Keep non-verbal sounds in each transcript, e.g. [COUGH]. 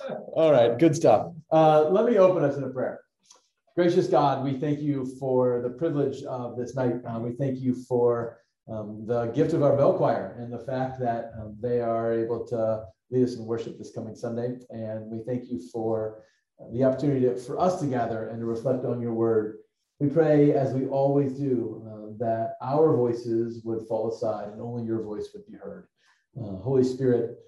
All right, good stuff. Uh, let me open us in a prayer. Gracious God, we thank you for the privilege of this night. Uh, we thank you for um, the gift of our bell choir and the fact that um, they are able to lead us in worship this coming Sunday. And we thank you for the opportunity to, for us to gather and to reflect on your word. We pray, as we always do, uh, that our voices would fall aside and only your voice would be heard. Uh, Holy Spirit,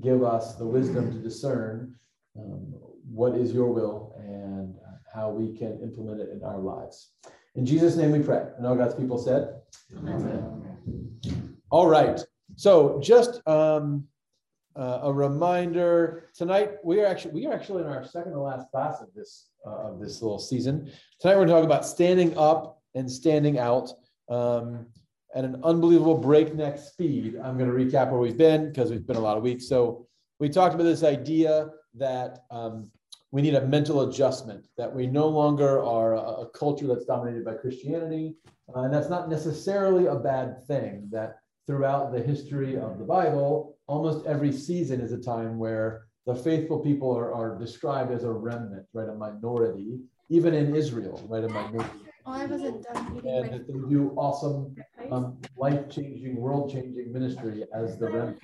give us the wisdom to discern um, what is your will and how we can implement it in our lives. In Jesus' name we pray. And all God's people said, Amen. Amen. All right. So just um, uh, a reminder tonight we are actually we are actually in our second to last class of this uh, of this little season. Tonight we're going to talk about standing up and standing out. Um, at an unbelievable breakneck speed. I'm going to recap where we've been because we've been a lot of weeks. So we talked about this idea that um, we need a mental adjustment, that we no longer are a, a culture that's dominated by Christianity. Uh, and that's not necessarily a bad thing, that throughout the history of the Bible, almost every season is a time where the faithful people are, are described as a remnant, right? A minority, even in Israel, right? A minority. Oh, I wasn't done eating. And that they do awesome, um, life-changing, world-changing ministry as the remnant.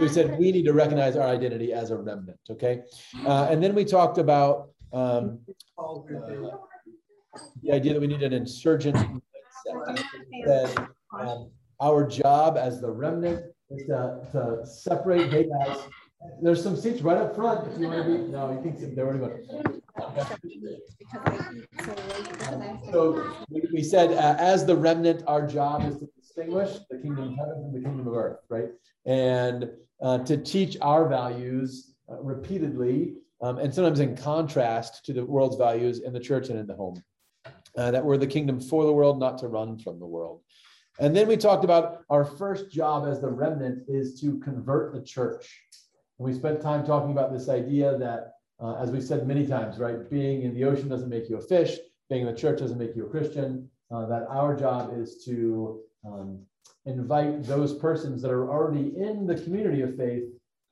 We said we need to recognize our identity as a remnant. Okay, uh, and then we talked about um, uh, the idea that we need an insurgent That um, our job as the remnant is to, to separate. Hey guys, there's some seats right up front if you want to be. No, you can there. Where so we, we said, uh, as the remnant, our job is to distinguish the kingdom of heaven from the kingdom of earth, right? And uh, to teach our values uh, repeatedly, um, and sometimes in contrast to the world's values in the church and in the home. Uh, that we're the kingdom for the world, not to run from the world. And then we talked about our first job as the remnant is to convert the church. And we spent time talking about this idea that uh, as we've said many times, right? Being in the ocean doesn't make you a fish. Being in the church doesn't make you a Christian. Uh, that our job is to um, invite those persons that are already in the community of faith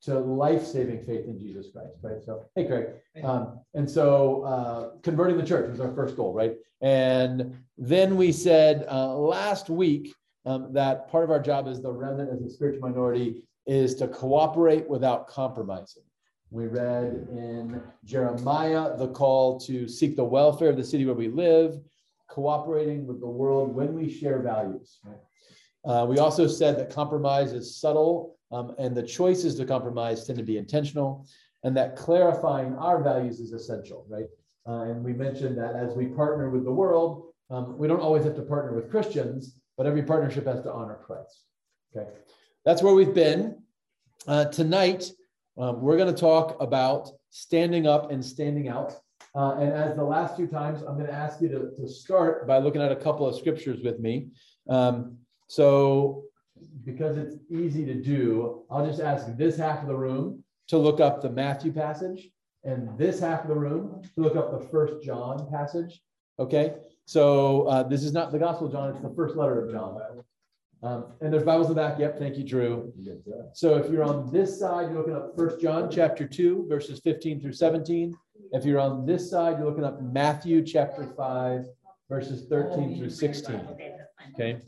to life-saving faith in Jesus Christ, right? So, hey, Craig. Um, and so, uh, converting the church was our first goal, right? And then we said uh, last week um, that part of our job as the remnant, as a spiritual minority, is to cooperate without compromising. We read in Jeremiah the call to seek the welfare of the city where we live, cooperating with the world when we share values. Uh, we also said that compromise is subtle um, and the choices to compromise tend to be intentional, and that clarifying our values is essential, right? Uh, and we mentioned that as we partner with the world, um, we don't always have to partner with Christians, but every partnership has to honor Christ. Okay, that's where we've been. Uh, tonight, um, we're going to talk about standing up and standing out. Uh, and as the last few times, I'm going to ask you to, to start by looking at a couple of scriptures with me. Um, so, because it's easy to do, I'll just ask this half of the room to look up the Matthew passage and this half of the room to look up the first John passage. Okay, so uh, this is not the Gospel of John, it's the first letter of John. Um, and there's Bibles in the back. Yep, thank you, Drew. So if you're on this side, you're looking up First John chapter 2, verses 15 through 17. If you're on this side, you're looking up Matthew chapter 5, verses 13 through 16. Okay.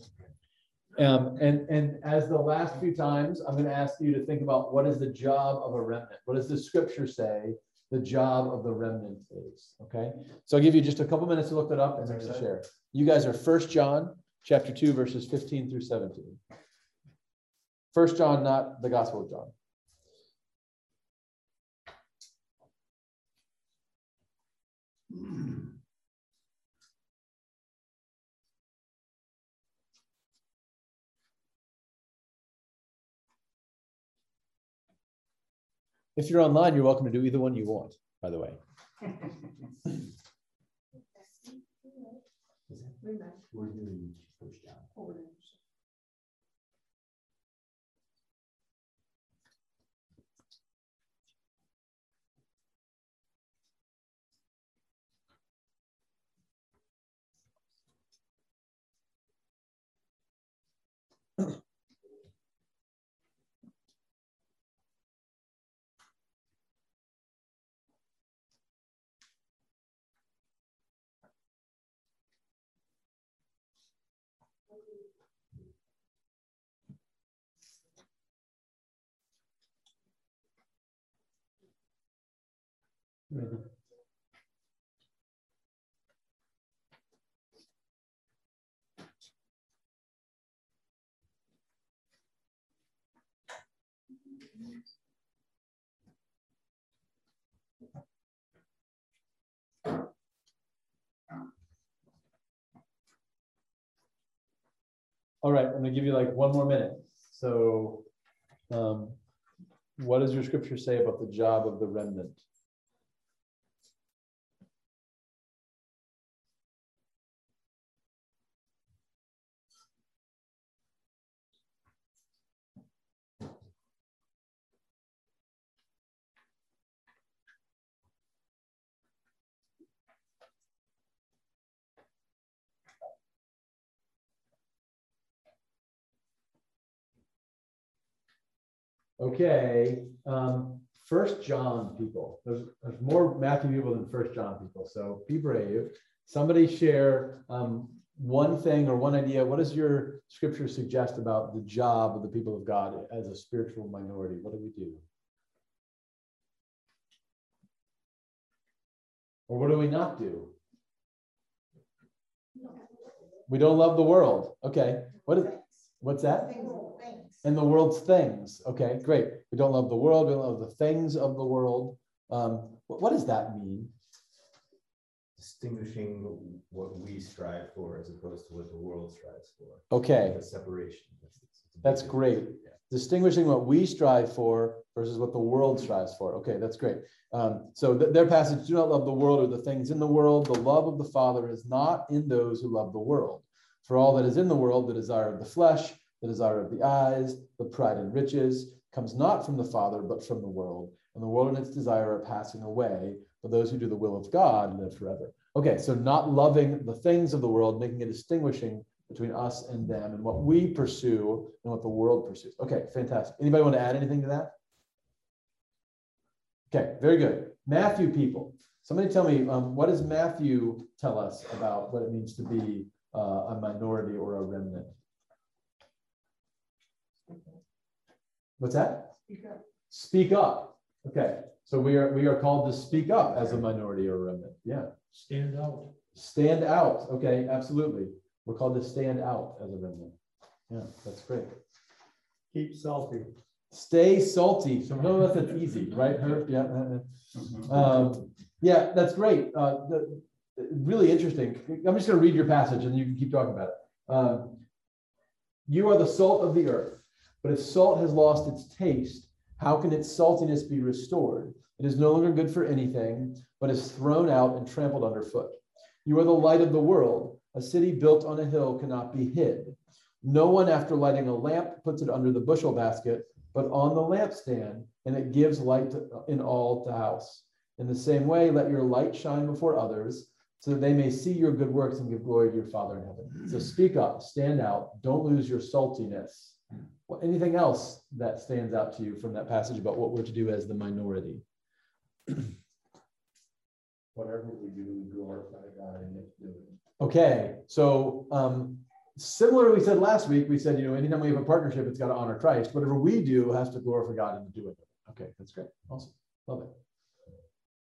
Um, and, and as the last few times, I'm going to ask you to think about what is the job of a remnant? What does the scripture say the job of the remnant is? Okay. So I'll give you just a couple minutes to look that up and then to share. You guys are First John chapter 2, verses 15 through 17. First John, not the Gospel of John. If you're online, you're welcome to do either one you want, by the way. [LAUGHS] [CLEARS THROAT] We're doing first down. All right, I'm gonna give you like one more minute. So, um, what does your scripture say about the job of the remnant? Okay, um, First John people. There's, there's more Matthew people than First John people. So be brave. Somebody share um, one thing or one idea. What does your scripture suggest about the job of the people of God as a spiritual minority? What do we do? Or what do we not do? We don't love the world. Okay. What is what's that? And the world's things. Okay, great. We don't love the world. We don't love the things of the world. Um, what, what does that mean? Distinguishing what we strive for as opposed to what the world strives for. Okay. The separation. That's, that's great. Yeah. Distinguishing what we strive for versus what the world strives for. Okay, that's great. Um, so th- their passage, do not love the world or the things in the world. The love of the Father is not in those who love the world. For all that is in the world, the desire of the flesh, the desire of the eyes, the pride and riches comes not from the Father, but from the world. And the world and its desire are passing away, but those who do the will of God live forever. Okay, so not loving the things of the world, making a distinguishing between us and them and what we pursue and what the world pursues. Okay, fantastic. Anybody want to add anything to that? Okay, very good. Matthew people. Somebody tell me, um, what does Matthew tell us about what it means to be uh, a minority or a remnant? What's that? Speak up. Speak up. Okay. So we are we are called to speak up as a minority or remnant. Yeah. Stand out. Stand out. Okay, absolutely. We're called to stand out as a remnant. Yeah, that's great. Keep salty. Stay salty. So none of us that's easy, right? Herb? Yeah. Mm-hmm. Um, yeah, that's great. Uh, the, really interesting. I'm just going to read your passage and you can keep talking about it. Um, you are the salt of the earth. But if salt has lost its taste, how can its saltiness be restored? It is no longer good for anything, but is thrown out and trampled underfoot. You are the light of the world. A city built on a hill cannot be hid. No one, after lighting a lamp, puts it under the bushel basket, but on the lampstand, and it gives light to, in all the house. In the same way, let your light shine before others, so that they may see your good works and give glory to your Father in heaven. So speak up, stand out, don't lose your saltiness. Well, anything else that stands out to you from that passage about what we're to do as the minority? [CLEARS THROAT] Whatever we do, we glorify God in it. Okay, so um, similar we said last week, we said, you know, anytime we have a partnership, it's got to honor Christ. Whatever we do has to glorify God in doing it. Okay, that's great. Awesome. Love it.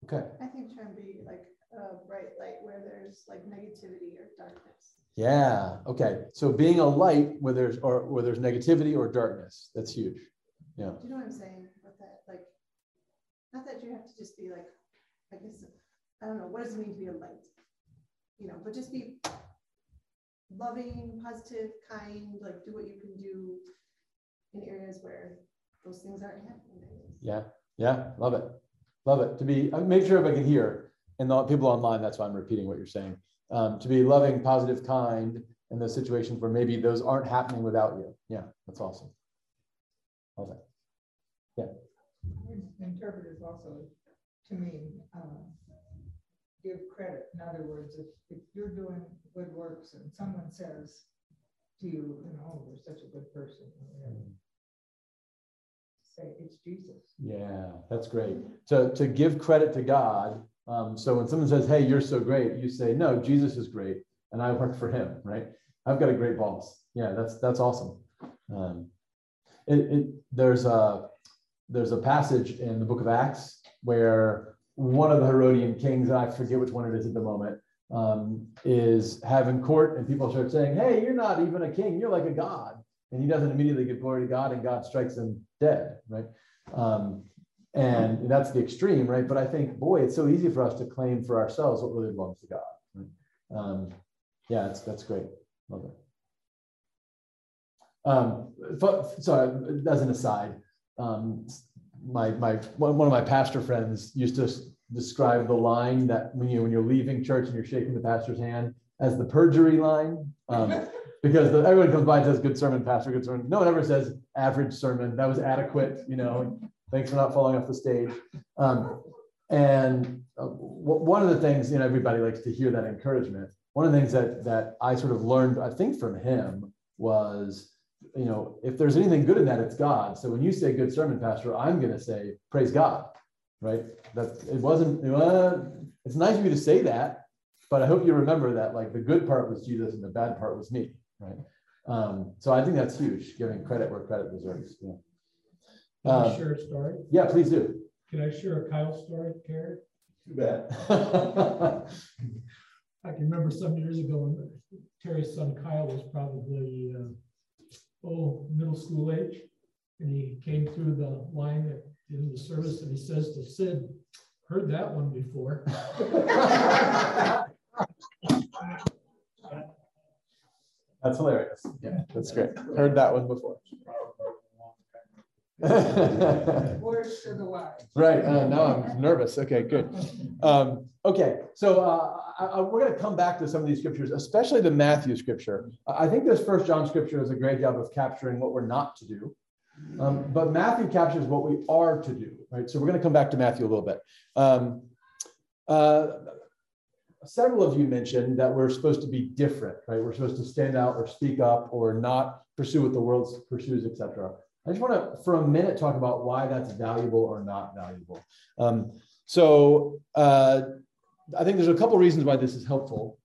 Okay. I think try and be like a bright light where there's like negativity or darkness. Yeah. Okay. So being a light where there's or where there's negativity or darkness, that's huge. Yeah. Do you know what I'm saying with that? Like, not that you have to just be like, I guess I don't know. What does it mean to be a light? You know, but just be loving, positive, kind. Like, do what you can do in areas where those things aren't happening. Yeah. Yeah. Love it. Love it. To be. Uh, make sure everybody can hear, and the people online. That's why I'm repeating what you're saying um, to be loving, positive, kind in those situations where maybe those aren't happening without you. Yeah, that's awesome. Love it. Yeah. Interpreters also, to me, uh, give credit. In other words, if, if you're doing good works and someone says to you, you know, you're such a good person, mm. say it's Jesus. Yeah, that's great. To, to give credit to God um, so when someone says, "Hey, you're so great," you say, "No, Jesus is great, and I work for Him." Right? I've got a great boss. Yeah, that's that's awesome. Um, it, it, there's a there's a passage in the Book of Acts where one of the Herodian kings, I forget which one it is at the moment, um, is having court and people start saying, Hey, you're not even a king, you're like a god. And he doesn't immediately give glory to God and God strikes him dead, right? Um, and that's the extreme, right? But I think, boy, it's so easy for us to claim for ourselves what really belongs to God. Right? Um, yeah, that's that's great. Love it. Um, sorry, as an aside, um, my my one of my pastor friends used to describe the line that when you when you're leaving church and you're shaking the pastor's hand as the perjury line, um, [LAUGHS] because the, everyone comes by and says good sermon, pastor, good sermon. No one ever says average sermon. That was adequate, you know. Thanks for not falling off the stage. Um, and uh, one of the things, you know, everybody likes to hear that encouragement. One of the things that that I sort of learned, I think, from him was, you know, if there's anything good in that, it's God. So when you say good sermon, pastor, I'm going to say praise God, right? That it wasn't. Uh, it's nice of you to say that, but I hope you remember that like the good part was Jesus and the bad part was me, right? Um, so I think that's huge, giving credit where credit deserves. Yeah. Can I Uh, share a story? Yeah, please do. Can I share a Kyle story, Carrie? Too bad. I can remember some years ago when Terry's son Kyle was probably, uh, oh, middle school age. And he came through the line at the end of the service and he says to Sid, heard that one before. [LAUGHS] That's hilarious. Yeah, that's great. Heard that one before. Words to the wise. Right, uh, now I'm nervous. Okay, good. Um, okay, so uh, I, I, we're going to come back to some of these scriptures, especially the Matthew scripture. I think this First John scripture does a great job of capturing what we're not to do, um, but Matthew captures what we are to do. Right, so we're going to come back to Matthew a little bit. Um, uh, several of you mentioned that we're supposed to be different, right? We're supposed to stand out or speak up or not pursue what the world pursues, etc. I just want to, for a minute, talk about why that's valuable or not valuable. Um, so uh, I think there's a couple reasons why this is helpful.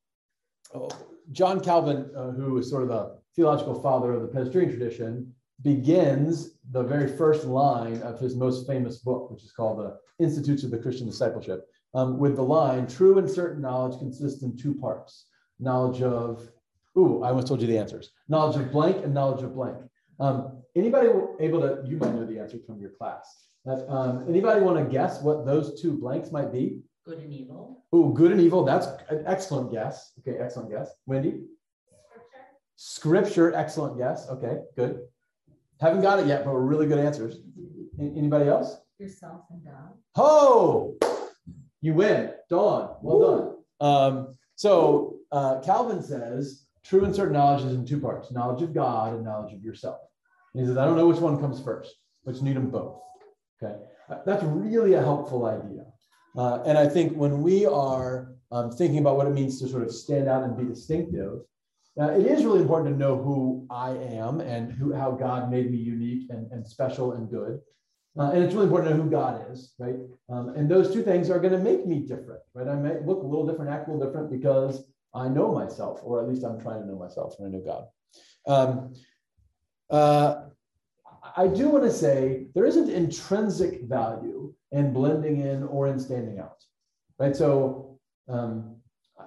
Oh, John Calvin, uh, who is sort of the theological father of the Presbyterian tradition, begins the very first line of his most famous book, which is called the Institutes of the Christian Discipleship, um, with the line, true and certain knowledge consists in two parts, knowledge of, ooh, I almost told you the answers, knowledge of blank and knowledge of blank. Um, anybody able to, you might know the answer from your class. That, um, anybody want to guess what those two blanks might be? Good and evil. Oh, good and evil. That's an excellent guess. Okay, excellent guess. Wendy? Scripture. Scripture, excellent guess. Okay, good. Haven't got it yet, but we're really good answers. Anybody else? Yourself and God. Oh, you win. Dawn, well done. Um, so uh, Calvin says true and certain knowledge is in two parts knowledge of God and knowledge of yourself. And he says, I don't know which one comes first, you need them both. Okay. That's really a helpful idea. Uh, and I think when we are um, thinking about what it means to sort of stand out and be distinctive, uh, it is really important to know who I am and who, how God made me unique and, and special and good. Uh, and it's really important to know who God is, right? Um, and those two things are going to make me different, right? I may look a little different, act a little different because I know myself, or at least I'm trying to know myself and I know God. Um, uh, I do want to say there isn't intrinsic value in blending in or in standing out, right? So um,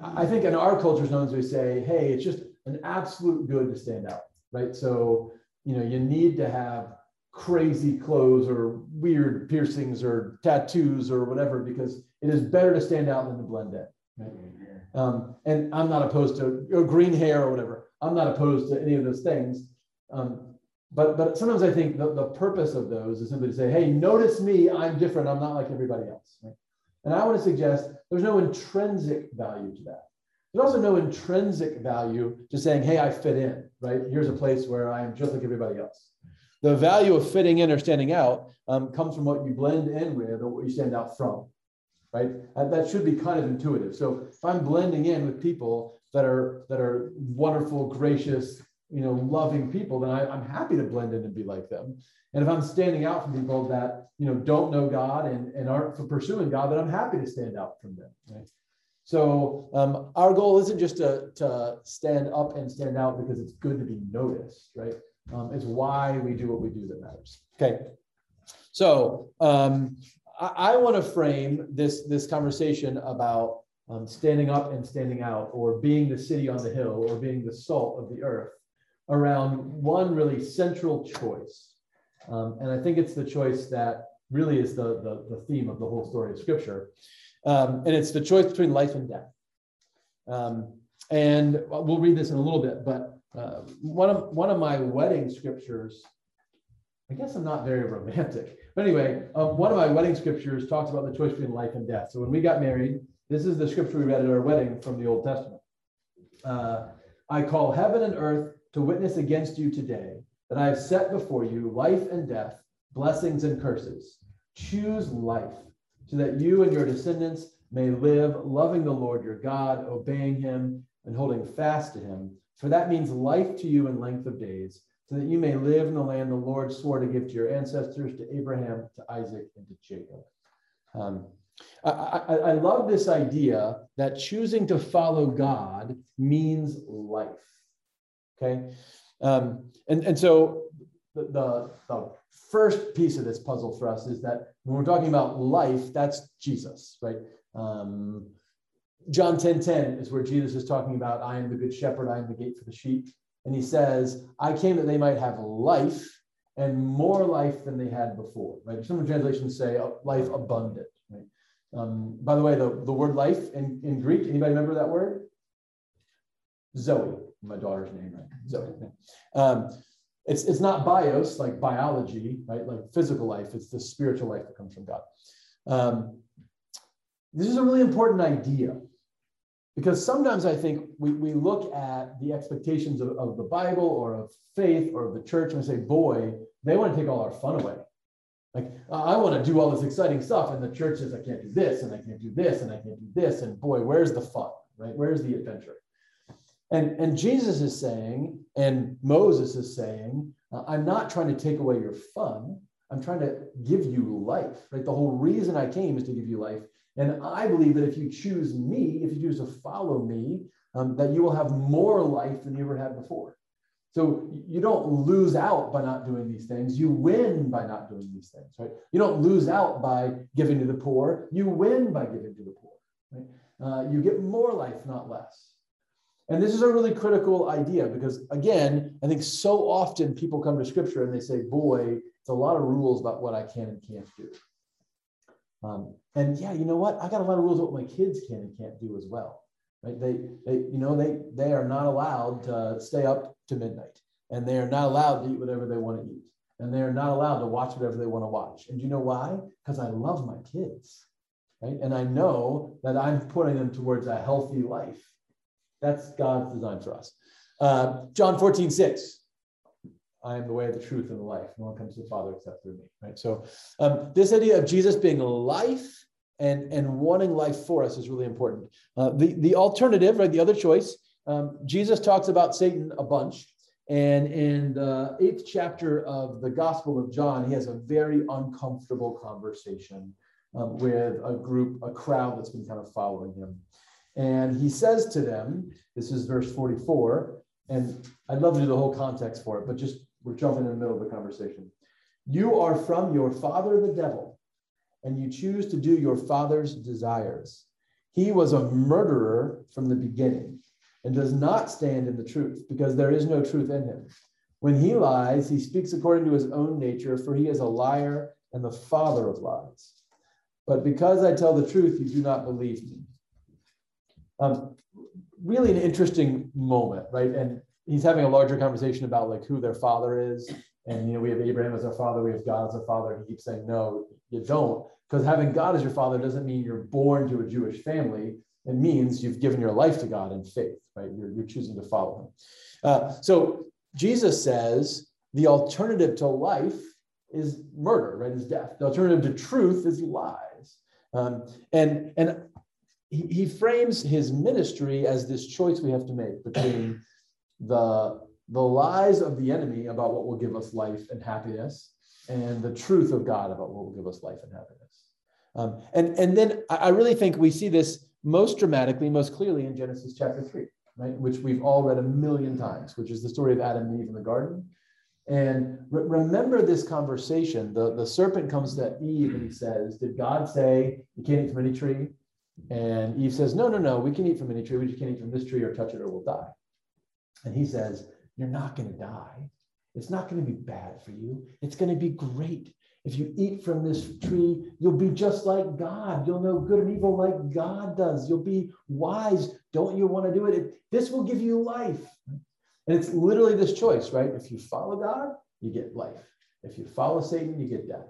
I think in our culture, sometimes we say, hey, it's just an absolute good to stand out, right? So, you know, you need to have crazy clothes or weird piercings or tattoos or whatever because it is better to stand out than to blend in. Right? Um, and I'm not opposed to green hair or whatever. I'm not opposed to any of those things. Um, but but sometimes I think the, the purpose of those is simply to say, hey, notice me, I'm different, I'm not like everybody else. Right? And I want to suggest there's no intrinsic value to that. There's also no intrinsic value to saying, hey, I fit in, right? Here's a place where I am just like everybody else. The value of fitting in or standing out um, comes from what you blend in with or what you stand out from, right? And that should be kind of intuitive. So if I'm blending in with people that are that are wonderful, gracious, you know, loving people, then I, I'm happy to blend in and be like them. And if I'm standing out from people that you know don't know God and, and aren't for pursuing God, then I'm happy to stand out from them. Right? So um, our goal isn't just to, to stand up and stand out because it's good to be noticed, right? Um, it's why we do what we do that matters. Okay. So um, I, I want to frame this, this conversation about um, standing up and standing out, or being the city on the hill, or being the salt of the earth, around one really central choice. Um, and I think it's the choice that really is the, the, the theme of the whole story of Scripture. Um, and it's the choice between life and death. Um, and we'll read this in a little bit, but uh, one, of, one of my wedding scriptures, I guess I'm not very [LAUGHS] romantic, but anyway, um, one of my wedding scriptures talks about the choice between life and death. So when we got married, this is the scripture we read at our wedding from the Old Testament. Uh, I call heaven and earth to witness against you today that I have set before you life and death, blessings and curses. Choose life so that you and your descendants may live loving the Lord your God, obeying him and holding fast to him. For that means life to you in length of days, so that you may live in the land the Lord swore to give to your ancestors, to Abraham, to Isaac, and to Jacob. Um, I, I, I love this idea that choosing to follow God means life. Okay. Um, and, and so the, the, the first piece of this puzzle for us is that when we're talking about life, that's Jesus, right? Um, John 10 10 is where Jesus is talking about, I am the good shepherd, I am the gate for the sheep. And he says, I came that they might have life and more life than they had before, right? Some translations say uh, life abundant, right? Um, by the way, the, the word life in, in Greek, anybody remember that word? Zoe, my daughter's name, right? Zoe. Um, it's, it's not bios, like biology, right? Like physical life. It's the spiritual life that comes from God. Um, this is a really important idea because sometimes I think we, we look at the expectations of, of the Bible or of faith or of the church and we say, boy, they want to take all our fun away. Like, I want to do all this exciting stuff, and the church says, I can't do this, and I can't do this, and I can't do this. And boy, where's the fun, right? Where's the adventure? And, and Jesus is saying, and Moses is saying, uh, I'm not trying to take away your fun. I'm trying to give you life, right? The whole reason I came is to give you life. And I believe that if you choose me, if you choose to follow me, um, that you will have more life than you ever had before. So you don't lose out by not doing these things. You win by not doing these things, right? You don't lose out by giving to the poor. You win by giving to the poor, right? Uh, you get more life, not less. And this is a really critical idea because, again, I think so often people come to scripture and they say, boy, it's a lot of rules about what I can and can't do. Um, and yeah, you know what? I got a lot of rules about what my kids can and can't do as well. Right? They, they, you know, they they are not allowed to stay up to midnight, and they are not allowed to eat whatever they want to eat, and they are not allowed to watch whatever they want to watch. And you know why? Because I love my kids, right? And I know that I'm putting them towards a healthy life. That's God's design for us. Uh, John 14, 6. I am the way, the truth, and the life. No one comes to the Father except through me. Right. So um, this idea of Jesus being life and, and wanting life for us is really important. Uh, the, the alternative, right, the other choice, um, Jesus talks about Satan a bunch. And in the eighth chapter of the Gospel of John, he has a very uncomfortable conversation um, with a group, a crowd that's been kind of following him. And he says to them, this is verse 44, and I'd love to do the whole context for it, but just we're jumping in the middle of the conversation. You are from your father, the devil, and you choose to do your father's desires. He was a murderer from the beginning and does not stand in the truth because there is no truth in him. When he lies, he speaks according to his own nature, for he is a liar and the father of lies. But because I tell the truth, you do not believe me. Um, really an interesting moment, right? And he's having a larger conversation about like who their father is. And you know, we have Abraham as our father, we have God as our father. And he keeps saying, no, you don't. Because having God as your father doesn't mean you're born to a Jewish family. It means you've given your life to God in faith, right? You're, you're choosing to follow him. Uh, so Jesus says the alternative to life is murder, right? Is death. The alternative to truth is lies. Um, and and he, he frames his ministry as this choice we have to make between the, the lies of the enemy about what will give us life and happiness and the truth of God about what will give us life and happiness. Um, and, and then I really think we see this most dramatically, most clearly in Genesis chapter 3, right? Which we've all read a million times, which is the story of Adam and Eve in the garden. And re- remember this conversation. The, the serpent comes to Eve and he says, Did God say you can't eat from any tree? And Eve says, No, no, no, we can eat from any tree. We just can't eat from this tree or touch it or we'll die. And he says, You're not going to die. It's not going to be bad for you. It's going to be great. If you eat from this tree, you'll be just like God. You'll know good and evil like God does. You'll be wise. Don't you want to do it? it this will give you life. And it's literally this choice, right? If you follow God, you get life. If you follow Satan, you get death.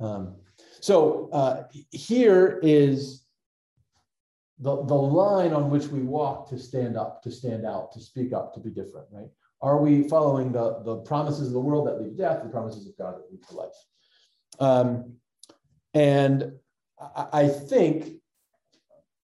Um, so uh, here is the, the line on which we walk to stand up, to stand out, to speak up, to be different, right? Are we following the, the promises of the world that lead to death, the promises of God that lead to life? Um, and I, I think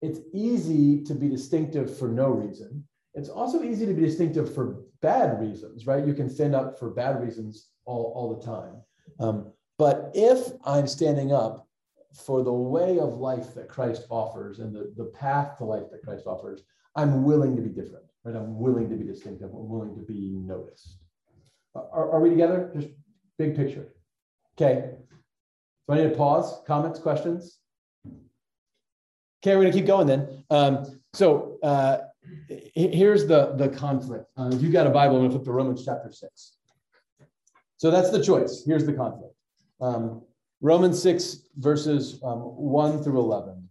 it's easy to be distinctive for no reason. It's also easy to be distinctive for bad reasons, right? You can stand up for bad reasons all, all the time. Um, but if I'm standing up for the way of life that Christ offers and the, the path to life that Christ offers, I'm willing to be different, right? I'm willing to be distinctive. I'm willing to be noticed. Are, are we together? Just big picture. Okay. So I need to pause. Comments, questions? Okay, we're gonna keep going then. Um, so uh, here's the, the conflict. Uh, if you've got a Bible, I'm gonna flip to Romans chapter six. So that's the choice. Here's the conflict. Um, Romans 6, verses um, 1 through 11.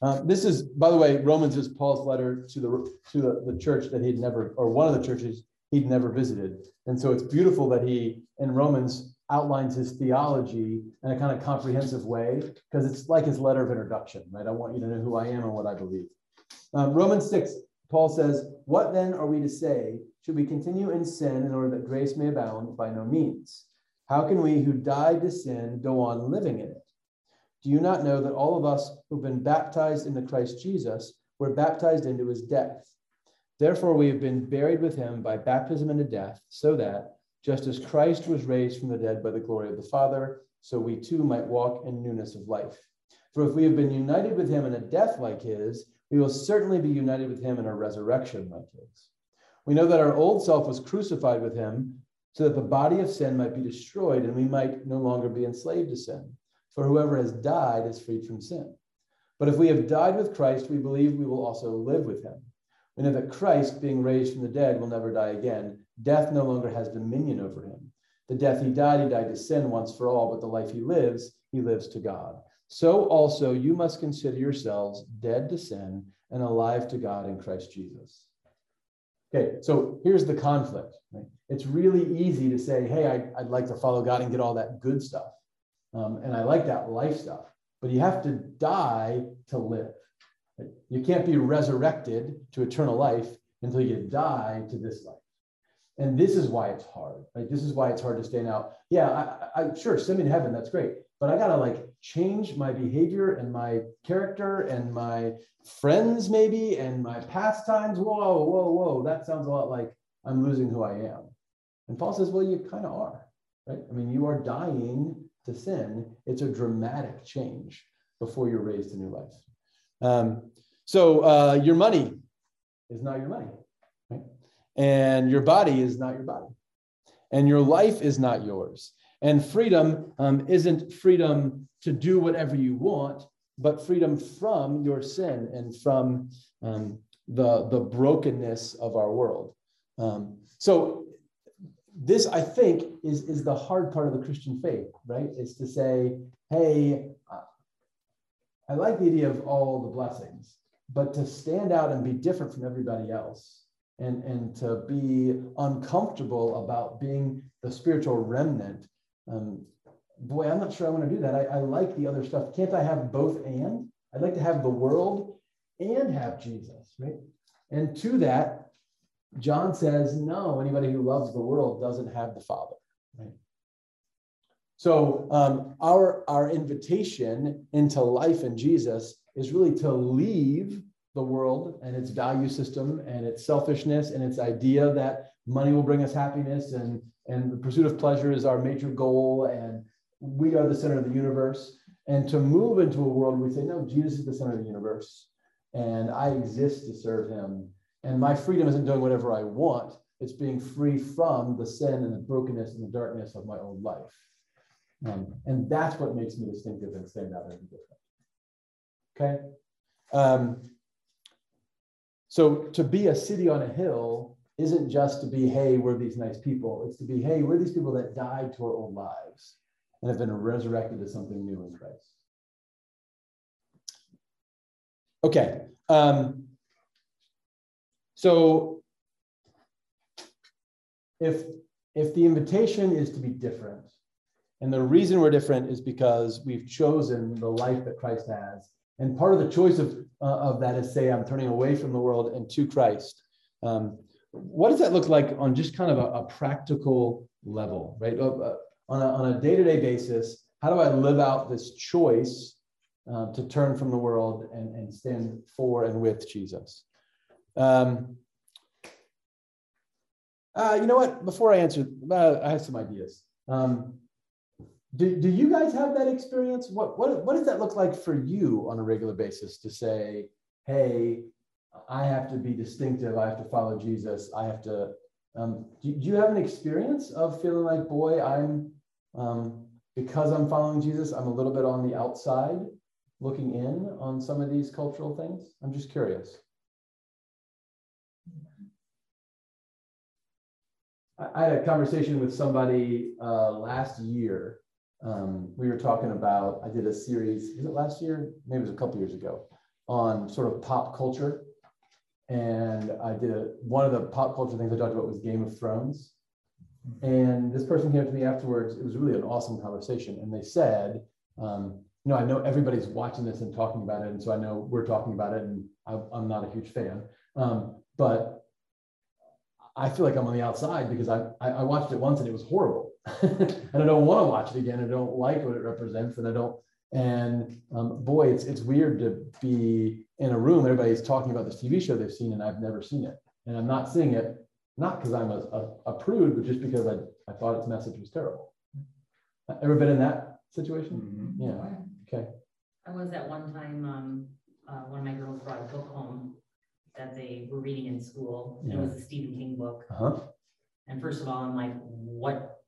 Uh, this is, by the way, Romans is Paul's letter to the to the, the church that he'd never, or one of the churches he'd never visited. And so it's beautiful that he, in Romans, outlines his theology in a kind of comprehensive way, because it's like his letter of introduction, right? I want you to know who I am and what I believe. Um, Romans 6, Paul says, What then are we to say? Should we continue in sin in order that grace may abound? By no means. How can we who died to sin go on living in it? Do you not know that all of us who've been baptized into Christ Jesus were baptized into his death? Therefore, we have been buried with him by baptism into death, so that, just as Christ was raised from the dead by the glory of the Father, so we too might walk in newness of life. For if we have been united with him in a death like his, we will certainly be united with him in a resurrection like his. We know that our old self was crucified with him so that the body of sin might be destroyed and we might no longer be enslaved to sin. For whoever has died is freed from sin. But if we have died with Christ, we believe we will also live with him. We know that Christ, being raised from the dead, will never die again. Death no longer has dominion over him. The death he died, he died to sin once for all, but the life he lives, he lives to God. So also you must consider yourselves dead to sin and alive to God in Christ Jesus. Okay, so here's the conflict. Right? It's really easy to say, hey, I'd, I'd, like to follow God and get all that good stuff. Um, and I like that life stuff, but you have to die to live. Right? You can't be resurrected to eternal life until you die to this life. And this is why it's hard. Right? This is why it's hard to stand out. Yeah, I, I sure, send me to heaven. That's great but I gotta like change my behavior and my character and my friends maybe and my pastimes. Whoa, whoa, whoa! That sounds a lot like I'm losing who I am. And Paul says, well, you kind of are, right? I mean, you are dying to sin. It's a dramatic change before you're raised to new life. Um, so uh, your money is not your money, right? And your body is not your body, and your life is not yours. And freedom um, isn't freedom to do whatever you want, but freedom from your sin and from um, the, the brokenness of our world. Um, so this, I think, is, is the hard part of the Christian faith, right? Is to say, hey, I like the idea of all the blessings, but to stand out and be different from everybody else and, and to be uncomfortable about being the spiritual remnant um, boy, I'm not sure I want to do that. I, I like the other stuff. Can't I have both and? I'd like to have the world and have Jesus, right? And to that, John says, no, anybody who loves the world doesn't have the Father, right? So um, our, our invitation into life in Jesus is really to leave the world and its value system and its selfishness and its idea that money will bring us happiness and and the pursuit of pleasure is our major goal, and we are the center of the universe. And to move into a world we say, no, Jesus is the center of the universe, and I exist to serve him, and my freedom isn't doing whatever I want, It's being free from the sin and the brokenness and the darkness of my own life. Um, and that's what makes me distinctive and stand out and different. Okay. Um, so to be a city on a hill isn't just to be, hey, we're these nice people. It's to be, hey, we're these people that died to our old lives and have been resurrected to something new in Christ. Okay. Um, so if if the invitation is to be different, and the reason we're different is because we've chosen the life that Christ has, and part of the choice of uh, of that is say I'm turning away from the world and to Christ. Um, what does that look like on just kind of a, a practical level, right? Uh, uh on a, on a day-to-day basis, how do I live out this choice uh, to turn from the world and, and stand for and with Jesus? Um, uh, you know what? Before I answer, uh, I have some ideas. Um, do, do you guys have that experience? What, what, what does that look like for you on a regular basis to say, hey, I have to be distinctive. I have to follow Jesus. I have to. Um, do, do, you have an experience of feeling like, boy, I'm um, because I'm following Jesus, I'm a little bit on the outside looking in on some of these cultural things? I'm just curious. I had a conversation with somebody uh, last year. Um, we were talking about, I did a series, was it last year? Maybe it was a couple years ago, on sort of pop culture. And I did a, one of the pop culture things I talked about was Game of Thrones. And this person came to me afterwards. It was really an awesome conversation. And they said, um, you know, I know everybody's watching this and talking about it. And so I know we're talking about it, and I, am not a huge fan. Um, but I feel like I'm on the outside because I, I, I watched it once and it was horrible. [LAUGHS] and I don't want to watch it again. I don't like what it represents. And I don't, and um, boy, it's, it's weird to be in a room. Everybody's talking about this TV show they've seen, and I've never seen it. And I'm not seeing it not because I'm a, a, a, prude, but just because I, I thought its message was terrible. Ever been in that situation? Mm-hmm. Yeah. Okay. I was at one time, um, uh, one of my girls brought a book home that they were reading in school. Yeah. It was a Stephen King book. Uh-huh. And first of all, I'm like, what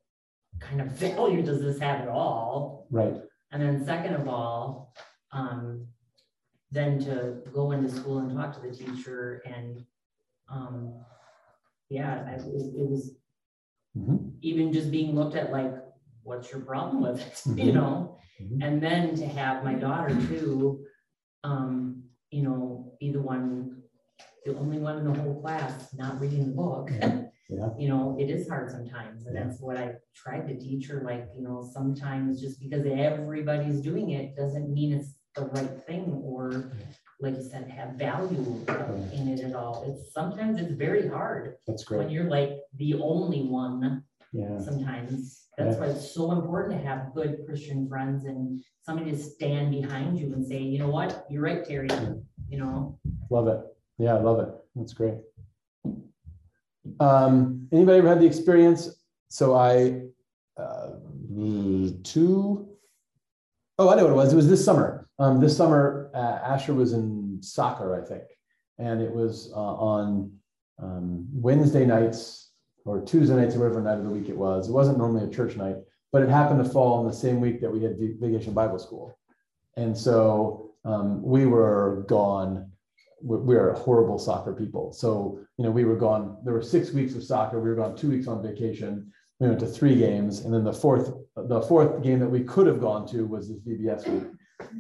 kind of [LAUGHS] value does this have at all? Right. And then second of all, um, then to go into school and talk to the teacher and um, yeah, I, it, it was mm-hmm. even just being looked at like, what's your problem with it? [LAUGHS] Mm-hmm. You know, mm-hmm. and then to have my daughter too, um, you know, be the one, the only one in the whole class not reading the book. Yeah. [LAUGHS] yeah. you know, it is hard sometimes. And yeah. that's what I tried to teach her. Like, you know, sometimes just because everybody's doing it doesn't mean it's the right thing or like you said, have value in it at all. It's sometimes it's very hard That's great. when you're like the only one. Yeah. Sometimes that's why it's so important to have good Christian friends and somebody to stand behind you and say, you know what, you're right, Terry. You know. Love it. Yeah, I love it. That's great. Um, anybody ever had the experience? So I uh, two. Oh, I know what it was. It was this summer. Um, this summer, uh, Asher was in soccer, I think, and it was uh, on um, Wednesday nights or Tuesday nights, or whatever night of the week it was. It wasn't normally a church night, but it happened to fall on the same week that we had Vacation Bible School, and so um, we were gone. We are horrible soccer people, so you know we were gone. There were six weeks of soccer. We were gone two weeks on vacation. We went to three games, and then the fourth, the fourth game that we could have gone to was this VBS week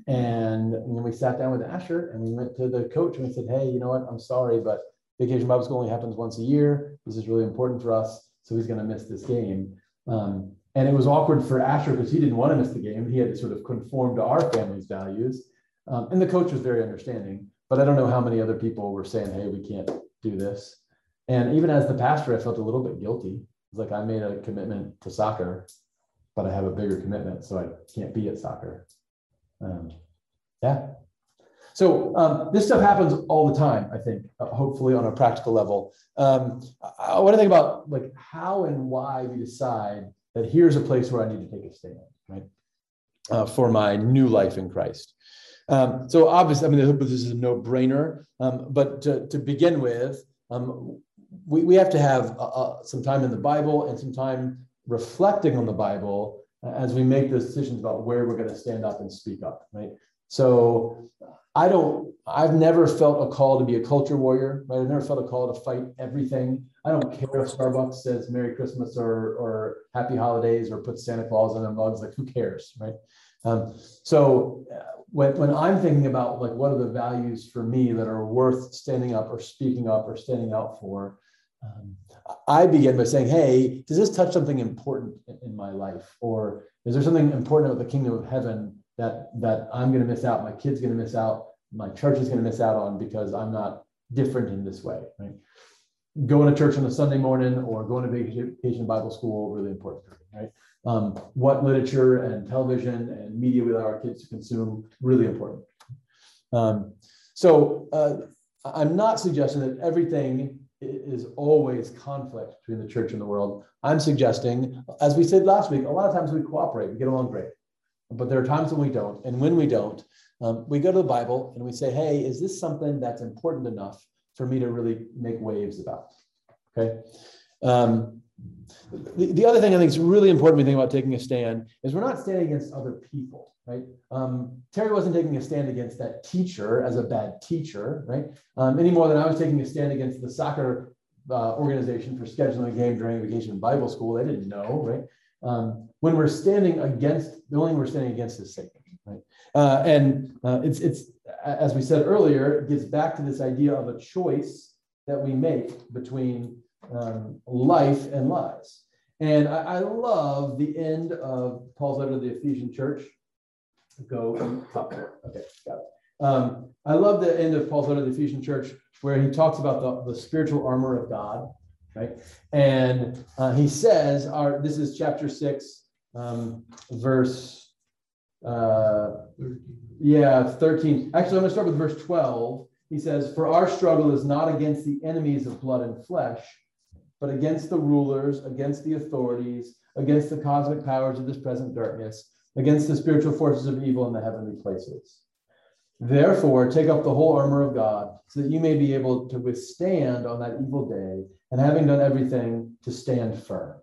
and, and then we sat down with Asher and we went to the coach and we said, hey, you know what? I'm sorry, but vacation Bible school only happens once a year. This is really important for us. So he's going to miss this game. Um, and it was awkward for Asher because he didn't want to miss the game. He had to sort of conform to our family's values. Um, and the coach was very understanding. But I don't know how many other people were saying, hey, we can't do this. And even as the pastor, I felt a little bit guilty. It's like I made a commitment to soccer, but I have a bigger commitment, so I can't be at soccer. Um, yeah. So um, this stuff happens all the time, I think, uh, hopefully on a practical level. Um, I, I want to think about like how and why we decide that here's a place where I need to take a stand, right? Uh, for my new life in Christ. Um, so obviously, I mean, this is a no-brainer. Um, but to, to begin with, um, we, we have to have uh, uh, some time in the Bible and some time reflecting on the Bible as we make those decisions about where we're going to stand up and speak up, right? So I don't, I've never felt a call to be a culture warrior, right? I've never felt a call to fight everything. I don't care if Starbucks says Merry Christmas or, or Happy Holidays or puts Santa Claus on their mugs, like who cares, right? Um, so uh, when, when I'm thinking about like what are the values for me that are worth standing up or speaking up or standing out for, um, I begin by saying, hey, does this touch something important in my life? Or is there something important about the kingdom of heaven that, that I'm going to miss out, my kid's going to miss out, my church is going to miss out on because I'm not different in this way, right? Going to church on a Sunday morning or going to vacation Bible school, really important, right? Um, what literature and television and media we allow our kids to consume, really important. Um, so uh, I'm not suggesting that everything is always conflict between the church and the world. I'm suggesting, as we said last week, a lot of times we cooperate, we get along great. But there are times when we don't. And when we don't, um, we go to the Bible and we say, hey, is this something that's important enough for me to really make waves about? Okay. Um, the, the other thing I think is really important when we think about taking a stand is we're not standing against other people, right? Um, Terry wasn't taking a stand against that teacher as a bad teacher, right? Um, any more than I was taking a stand against the soccer uh, organization for scheduling a game during vacation Bible school. They didn't know, right? Um, when we're standing against, the only thing we're standing against is Satan, right? Uh, and uh, it's, it's, as we said earlier, it gets back to this idea of a choice that we make between um, life and lies. And I, I, love the end of Paul's letter to the Ephesian church. Go top Okay, got it. Um, I love the end of Paul's letter to the Ephesian church where he talks about the, the spiritual armor of God, right? And uh, he says, our, this is chapter six, um, verse, uh, yeah, 13. Actually, I'm going to start with verse 12. He says, For our struggle is not against the enemies of blood and flesh but against the rulers, against the authorities, against the cosmic powers of this present darkness, against the spiritual forces of evil in the heavenly places. Therefore, take up the whole armor of God, so that you may be able to withstand on that evil day, and having done everything, to stand firm.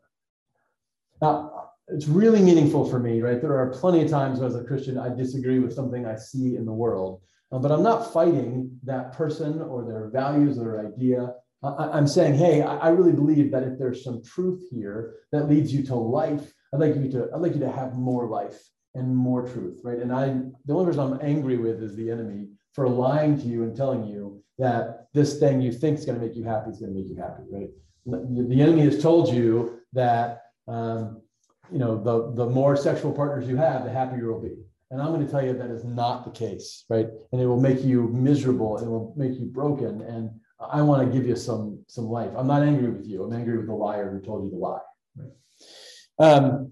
Now, it's really meaningful for me, right? There are plenty of times as a Christian I disagree with something I see in the world, but I'm not fighting that person or their values or their idea. I'm saying, hey, I really believe that if there's some truth here that leads you to life, I'd like you to, I'd like you to have more life and more truth, right? And I, the only person I'm angry with is the enemy for lying to you and telling you that this thing you think is going to make you happy is going to make you happy, right? The enemy has told you that, um, you know, the the more sexual partners you have, the happier you'll be. And I'm going to tell you that is not the case, right? And it will make you miserable it will make you broken. And I want to give you some some life. I'm not angry with you. I'm angry with the liar who told you to lie. Right? Um,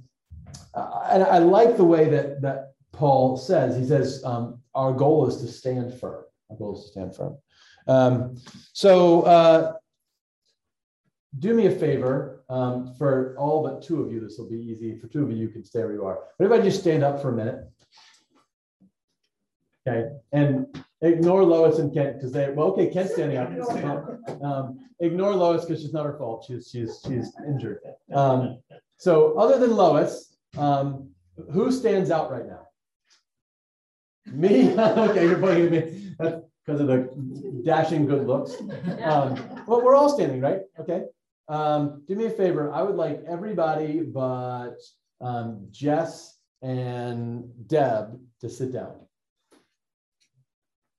and I like the way that that Paul says. He says um, our goal is to stand firm. Our goal is to stand firm. Um, so uh, do me a favor. Um, for all but two of you, this will be easy. For two of you, you can stay where you are. But everybody just stand up for a minute. Okay, and ignore Lois and Kent because they well, okay, Kent's standing up. Um, ignore Lois because she's not her fault. She's she's she's injured. Um, so other than Lois, um, who stands out right now? Me? [LAUGHS] okay, you're pointing at me. Because of the dashing good looks. Um, well, we're all standing, right? Okay. Um, do me a favor. I would like everybody but um, Jess and Deb to sit down.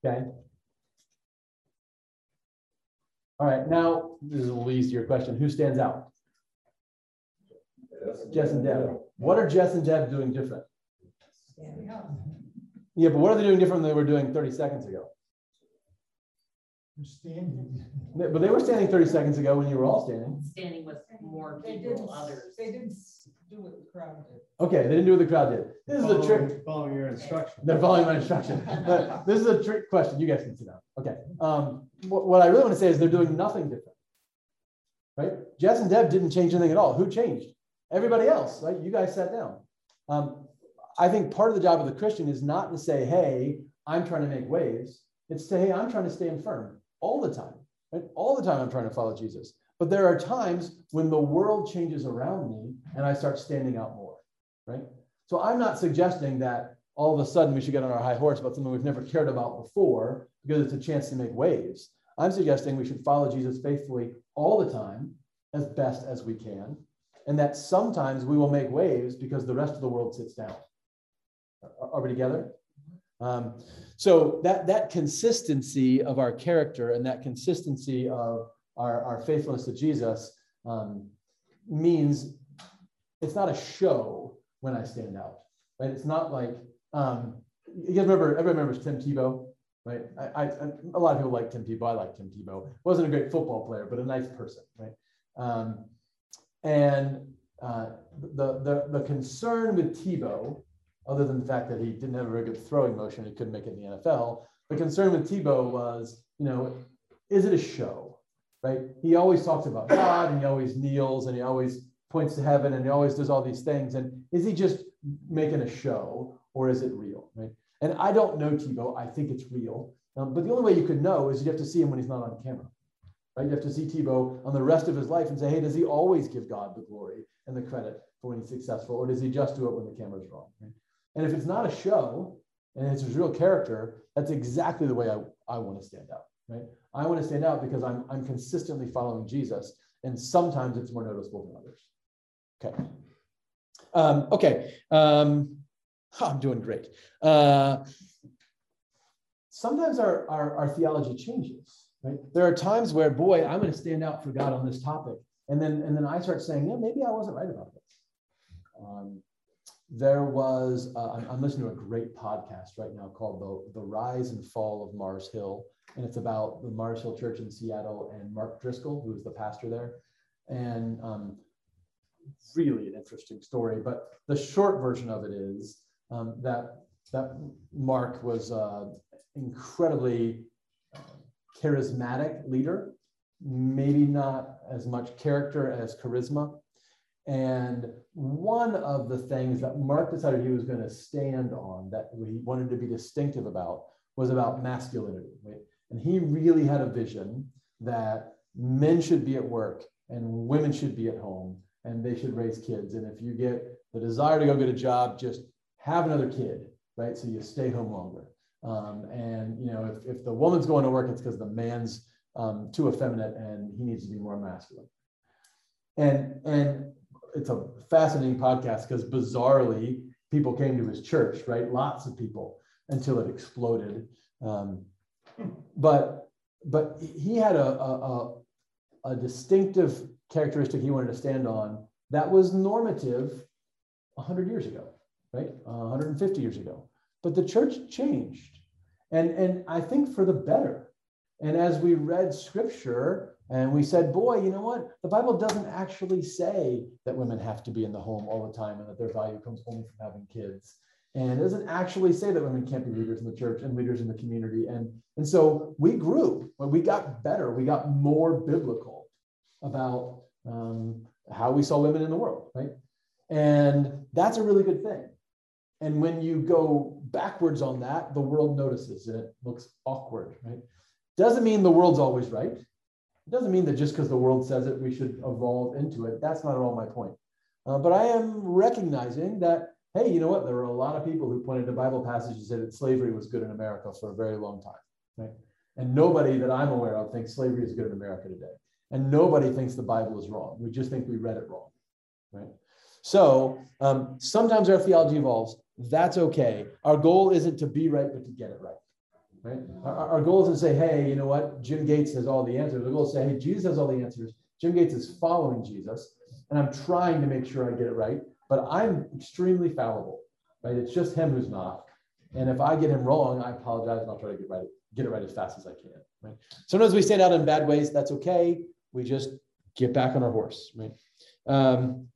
Okay. All right, now this is a little easier question. Who stands out? Jess and Deb. What are Jess and Deb doing different? Yeah, but what are they doing different than they were doing 30 seconds ago? They're standing. But they were standing 30 seconds ago when you were all standing. Standing with more They people, didn't, others. they didn't do what the crowd did. Okay, they didn't do what the crowd did. This is a trick. Following your instruction. They're following my instruction. [LAUGHS] But this is a trick question. You guys can sit down. Okay. Um, what, what I really want to say is they're doing nothing different. Right? Jess and Deb didn't change anything at all. Who changed? Everybody else, right? You guys sat down. Um, I think part of the job of the Christian is not to say, hey, I'm trying to make waves. It's to, hey, I'm trying to stand firm all the time. Right? All the time I'm trying to follow Jesus. But there are times when the world changes around me and I start standing out more, right? So I'm not suggesting that all of a sudden we should get on our high horse about something we've never cared about before because it's a chance to make waves. I'm suggesting we should follow Jesus faithfully all the time as best as we can, and that sometimes we will make waves because the rest of the world sits down. Are we together? Um, so that that consistency of our character and that consistency of our, our faithfulness to Jesus um, means it's not a show when I stand out, right? It's not like um, you guys remember. Everybody remembers Tim Tebow, right? I, I, a lot of people like Tim Tebow. I like Tim Tebow. wasn't a great football player, but a nice person, right? Um, and uh, the, the the concern with Tebow other than the fact that he didn't have a very good throwing motion, he couldn't make it in the NFL. The concern with Tebow was, you know, is it a show, right? He always talks about God and he always kneels and he always points to heaven and he always does all these things. And is he just making a show or is it real, right? And I don't know Tebow. I think it's real. Um, but the only way you could know is you have to see him when he's not on camera, right? You have to see Tebow on the rest of his life and say, hey, does he always give God the glory and the credit for when he's successful, or does he just do it when the camera's wrong? Right? And if it's not a show and it's his real character, that's exactly the way I, I want to stand out, right? I want to stand out because I'm, I'm consistently following Jesus. And sometimes it's more noticeable than others. Okay. Um, okay. Um, [LAUGHS] I'm doing great. Uh, sometimes our, our, our theology changes, right? There are times where, boy, I'm going to stand out for God on this topic. And then, and then I start saying, yeah, maybe I wasn't right about this. Um, there was uh, I'm, listening to a great podcast right now called the, the rise and fall of mars hill. And it's about the mars hill church in seattle and mark driscoll who is the pastor there. And um, really an interesting story. But the short version of it is um, that that mark was uh, incredibly uh, charismatic leader. Maybe not as much character as charisma and one of the things that Mark decided he was going to stand on that he wanted to be distinctive about was about masculinity. Right? And he really had a vision that men should be at work and women should be at home and they should raise kids. And if you get the desire to go get a job, just have another kid, right? So you stay home longer. Um, and you know, if, if the woman's going to work, it's because the man's um, too effeminate and he needs to be more masculine. And and it's a fascinating podcast because bizarrely people came to his church, right? Lots of people until it exploded. Um, but but he had a, a, a distinctive characteristic he wanted to stand on that was normative 100 years ago, right? Uh, 150 years ago. But the church changed. And, and I think for the better. And as we read scripture, and we said, boy, you know what? The Bible doesn't actually say that women have to be in the home all the time and that their value comes only from having kids. And it doesn't actually say that women can't be leaders in the church and leaders in the community. And, and so we grew, when we got better, we got more biblical about um, how we saw women in the world, right? And that's a really good thing. And when you go backwards on that, the world notices and it looks awkward, right? Doesn't mean the world's always right. It doesn't mean that just because the world says it, we should evolve into it. That's not at all my point. Uh, but I am recognizing that, hey, you know what? There were a lot of people who pointed to Bible passages and said that slavery was good in America for a very long time, right? And nobody that I'm aware of thinks slavery is good in America today. And nobody thinks the Bible is wrong. We just think we read it wrong, right? So um, sometimes our theology evolves. That's okay. Our goal isn't to be right, but to get it right. Right? Our, our goal is to say, hey, you know what? Jim Gates has all the answers. The goal is to say, hey, Jesus has all the answers. Jim Gates is following Jesus, and I'm trying to make sure I get it right, but I'm extremely fallible, right? It's just him who's not. And if I get him wrong, I apologize and I'll try to get right, get it right as fast as I can. Right. Sometimes we stand out in bad ways. That's okay. We just get back on our horse, right? Um,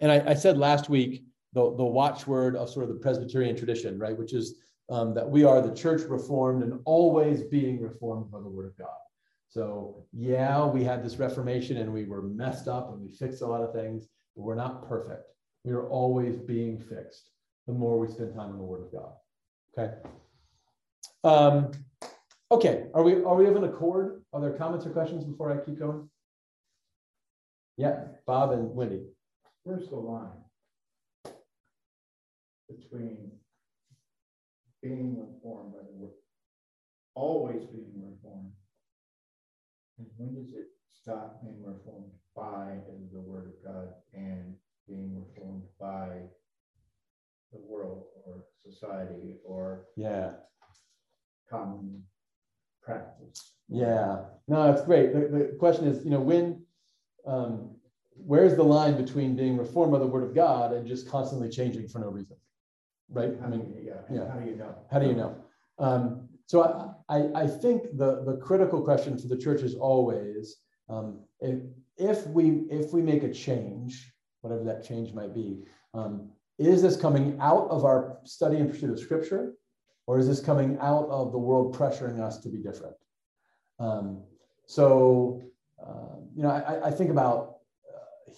and I, I said last week the, the watchword of sort of the Presbyterian tradition, right, which is um, that we are the church reformed and always being reformed by the word of God. So, yeah, we had this Reformation and we were messed up and we fixed a lot of things, but we're not perfect. We are always being fixed the more we spend time in the word of God. Okay. Um, okay. Are we are we of an accord? Are there comments or questions before I keep going? Yeah, Bob and Wendy. Where's the line? Between being reformed by the word, always being reformed. And when does it stop being reformed by the word of God and being reformed by the world or society or Yeah. common practice? Yeah, no, that's great. The, the question is, you know, when, um, where's the line between being reformed by the word of God and just constantly changing for no reason? Right? I How do mean, you, yeah, yeah. how do you know? how do you know? Um, so I, I, I think the, the critical question for the church is always, um, if, if we, if we make a change, whatever that change might be, um, is this coming out of our study and pursuit of scripture? Or is this coming out of the world pressuring us to be different? Um, so, uh, you know, I, I think about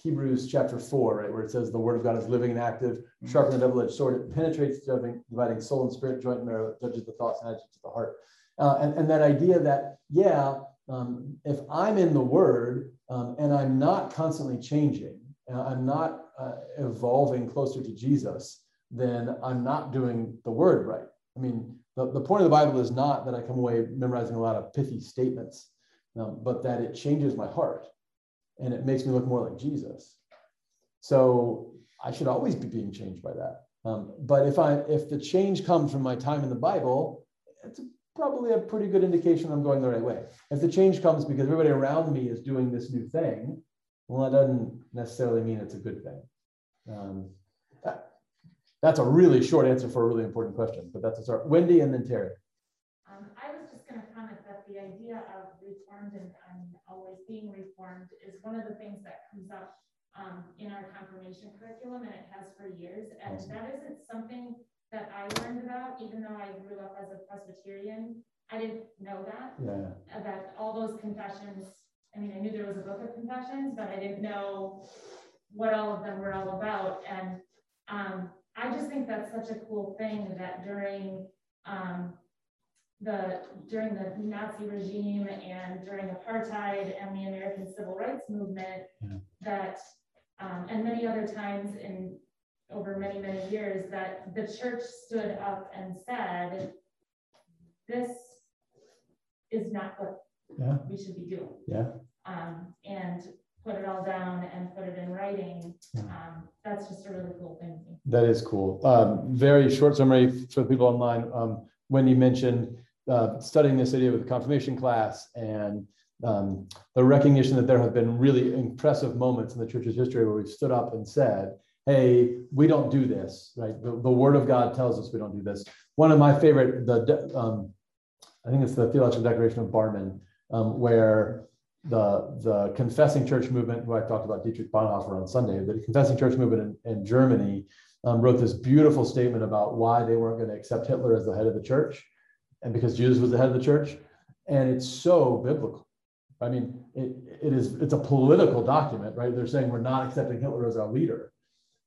Hebrews chapter four, right, where it says the word of God is living and active, sharper than a double-edged sword. It penetrates, dividing, dividing soul and spirit, joint and marrow, judges the thoughts and attitudes of the heart. Uh, and, and that idea that, yeah, um, if I'm in the word um, and I'm not constantly changing, uh, I'm not uh, evolving closer to Jesus, then I'm not doing the word right. I mean, the, the point of the Bible is not that I come away memorizing a lot of pithy statements, um, but that it changes my heart and it makes me look more like Jesus. So I should always be being changed by that. Um, but if I if the change comes from my time in the Bible, it's probably a pretty good indication I'm going the right way. If the change comes because everybody around me is doing this new thing, well, that doesn't necessarily mean it's a good thing. Um, that, that's a really short answer for a really important question, but that's a start. Wendy and then Terry. Um, I was just gonna comment that the idea of reformed and, and always being reformed is one of the things that comes up um, in our confirmation curriculum, and it has for years. And Awesome. that isn't something that I learned about, even though I grew up as a Presbyterian. I didn't know that, Yeah. that all those confessions, I mean, I knew there was a book of confessions, but I didn't know what all of them were all about. And um, I just think that's such a cool thing that during um, the during the Nazi regime and during apartheid and the American Civil Rights Movement, Yeah. that um, and many other times in over many many years that the church stood up and said, "This is not what Yeah. we should be doing." Yeah. Um, and put it all down and put it in writing. Yeah. Um, that's just a really cool thing. That is cool. Um, very short summary for people online. Um, when you mentioned uh, studying this idea with the confirmation class and um, the recognition that there have been really impressive moments in the church's history where we've stood up and said, hey, we don't do this, right? The, the word of God tells us we don't do this. One of my favorite, the um, I think it's the Theological Declaration of Barmen, um, where the, the confessing church movement, who I talked about Dietrich Bonhoeffer on Sunday, the confessing church movement in, in Germany um, wrote this beautiful statement about why they weren't going to accept Hitler as the head of the church, and because Jesus was the head of the church, and it's so biblical. I mean, it, it is it's a political document, right? They're saying we're not accepting Hitler as our leader,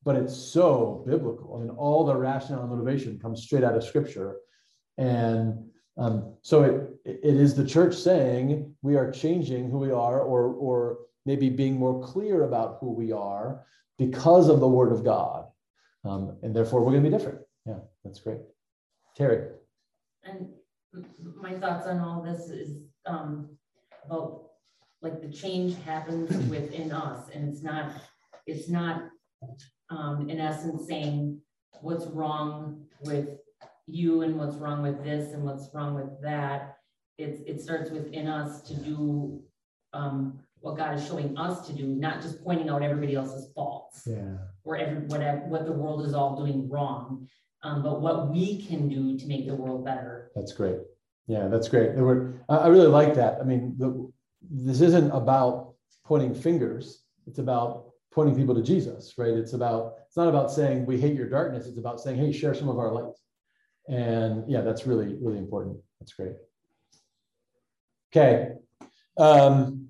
but it's so biblical. I mean, all the rationale and motivation comes straight out of Scripture, and um, so it it is the church saying we are changing who we are, or or maybe being more clear about who we are because of the Word of God, um, and therefore we're going to be different. Yeah, that's great. Terry. And my thoughts on all this is um about like the change happens within us and it's not, it's not um in essence saying what's wrong with you and what's wrong with this and what's wrong with that. It's, it starts within us to do um what God is showing us to do, not just pointing out everybody else's faults Yeah. or every, whatever, what the world is all doing wrong. Um, but what we can do to make the world better. That's great. Yeah, that's great. There were, I, really like that. I mean, the, this isn't about pointing fingers. It's about pointing people to Jesus, right? It's about, it's not about saying we hate your darkness. It's about saying, hey, share some of our light. And yeah, that's really, really important. That's great. Okay. Um,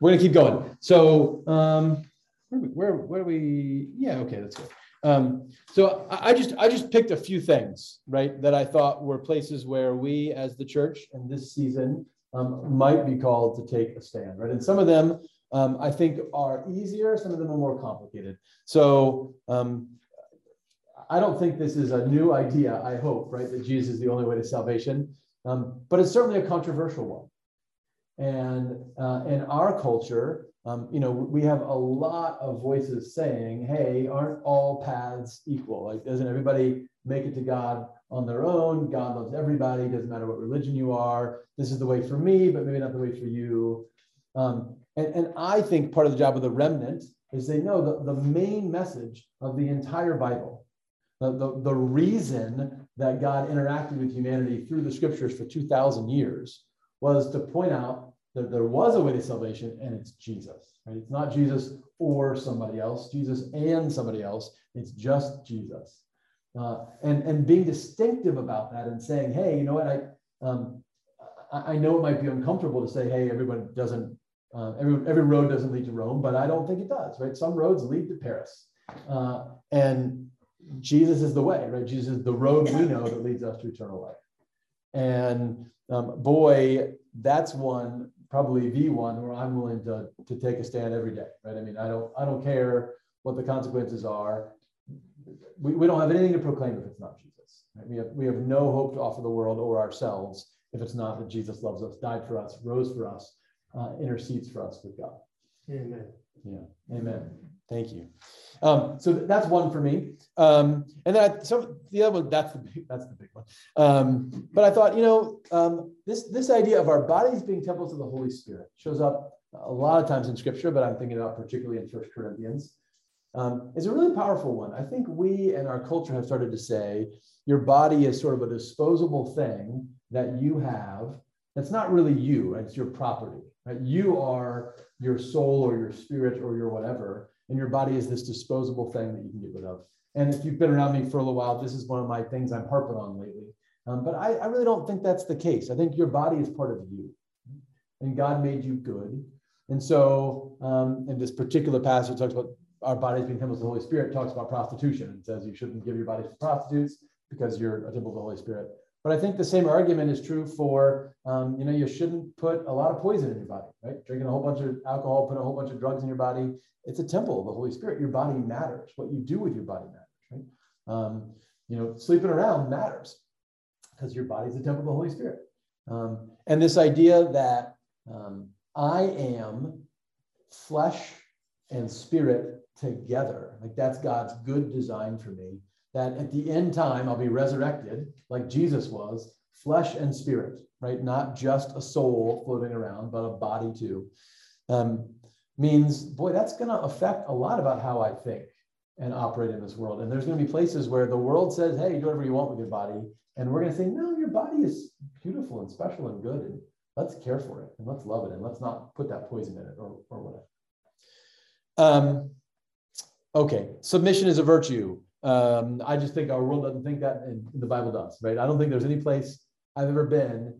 we're gonna keep going. So um, where, where, where are we? Yeah, okay, that's good. Um, so I, just I just picked a few things, right, that I thought were places where we as the church in this season um, might be called to take a stand, right? And some of them um, I think are easier. Some of them are more complicated. So um, I don't think this is a new idea. I hope, right, that Jesus is the only way to salvation. Um, but it's certainly a controversial one. And uh, in our culture, um, you know, we have a lot of voices saying, "Hey, aren't all paths equal? Like, doesn't everybody make it to God on their own? God loves everybody. Doesn't matter what religion you are. This is the way for me, but maybe not the way for you." Um, and, and I think part of the job of the remnant is they know the, the main message of the entire Bible, the, the, the reason that God interacted with humanity through the scriptures for 2,000 years was to point out that there was a way to salvation and it's Jesus. Right? It's not Jesus or somebody else, Jesus and somebody else. It's just Jesus. Uh, and, and being distinctive about that and saying, hey, you know what, I, um, I know it might be uncomfortable to say, hey, everyone doesn't, uh, every, every road doesn't lead to Rome, but I don't think it does, right? Some roads lead to Paris. Uh, and Jesus is the way, right? Jesus is the road we know that leads us to eternal life. And um, boy, that's one probably the one where I'm willing to, to take a stand every day, right? I mean, I don't, I don't care what the consequences are. We, we don't have anything to proclaim if it's not Jesus. Right? We, have, we have no hope to offer the world or ourselves if it's not that Jesus loves us, died for us, rose for us, uh, intercedes for us with God. Amen. Yeah, amen. Thank you. Um, so that's one for me. Um, and then I, so the other one, that's the big, that's the big one. Um, but I thought, you know, um, this this idea of our bodies being temples of the Holy Spirit shows up a lot of times in Scripture, but I'm thinking about particularly in First Corinthians. Um, is a really powerful one. I think we and our culture have started to say your body is sort of a disposable thing that you have. That's not really you. It's your property. Right? You are your soul or your spirit or your whatever and your body is this disposable thing that you can get rid of. And if you've been around me for a little while, this is one of my things I'm harping on lately. Um, but I, I really don't think that's the case. I think your body is part of you, and God made you good. And so, um, in this particular passage, talks about our bodies being temples of the Holy Spirit, talks about prostitution and says you shouldn't give your bodies to prostitutes because you're a temple of the Holy Spirit. But I think the same argument is true for, um, you know, you shouldn't put a lot of poison in your body, right? Drinking a whole bunch of alcohol, putting a whole bunch of drugs in your body. It's a temple of the Holy Spirit. Your body matters. What you do with your body matters, right? Um, you know, sleeping around matters because your body's a temple of the Holy Spirit. Um, and this idea that um, I am flesh and spirit together, like that's God's good design for me that at the end time I'll be resurrected like Jesus was, flesh and spirit, right? Not just a soul floating around, but a body too. Um, means, boy, that's going to affect a lot about how I think and operate in this world. And there's going to be places where the world says, hey, do whatever you want with your body. And we're going to say, no, your body is beautiful and special and good. And let's care for it and let's love it and let's not put that poison in it or, or whatever. Um, okay, submission is a virtue. Um, I just think our world doesn't think that, and the Bible does, right? I don't think there's any place I've ever been.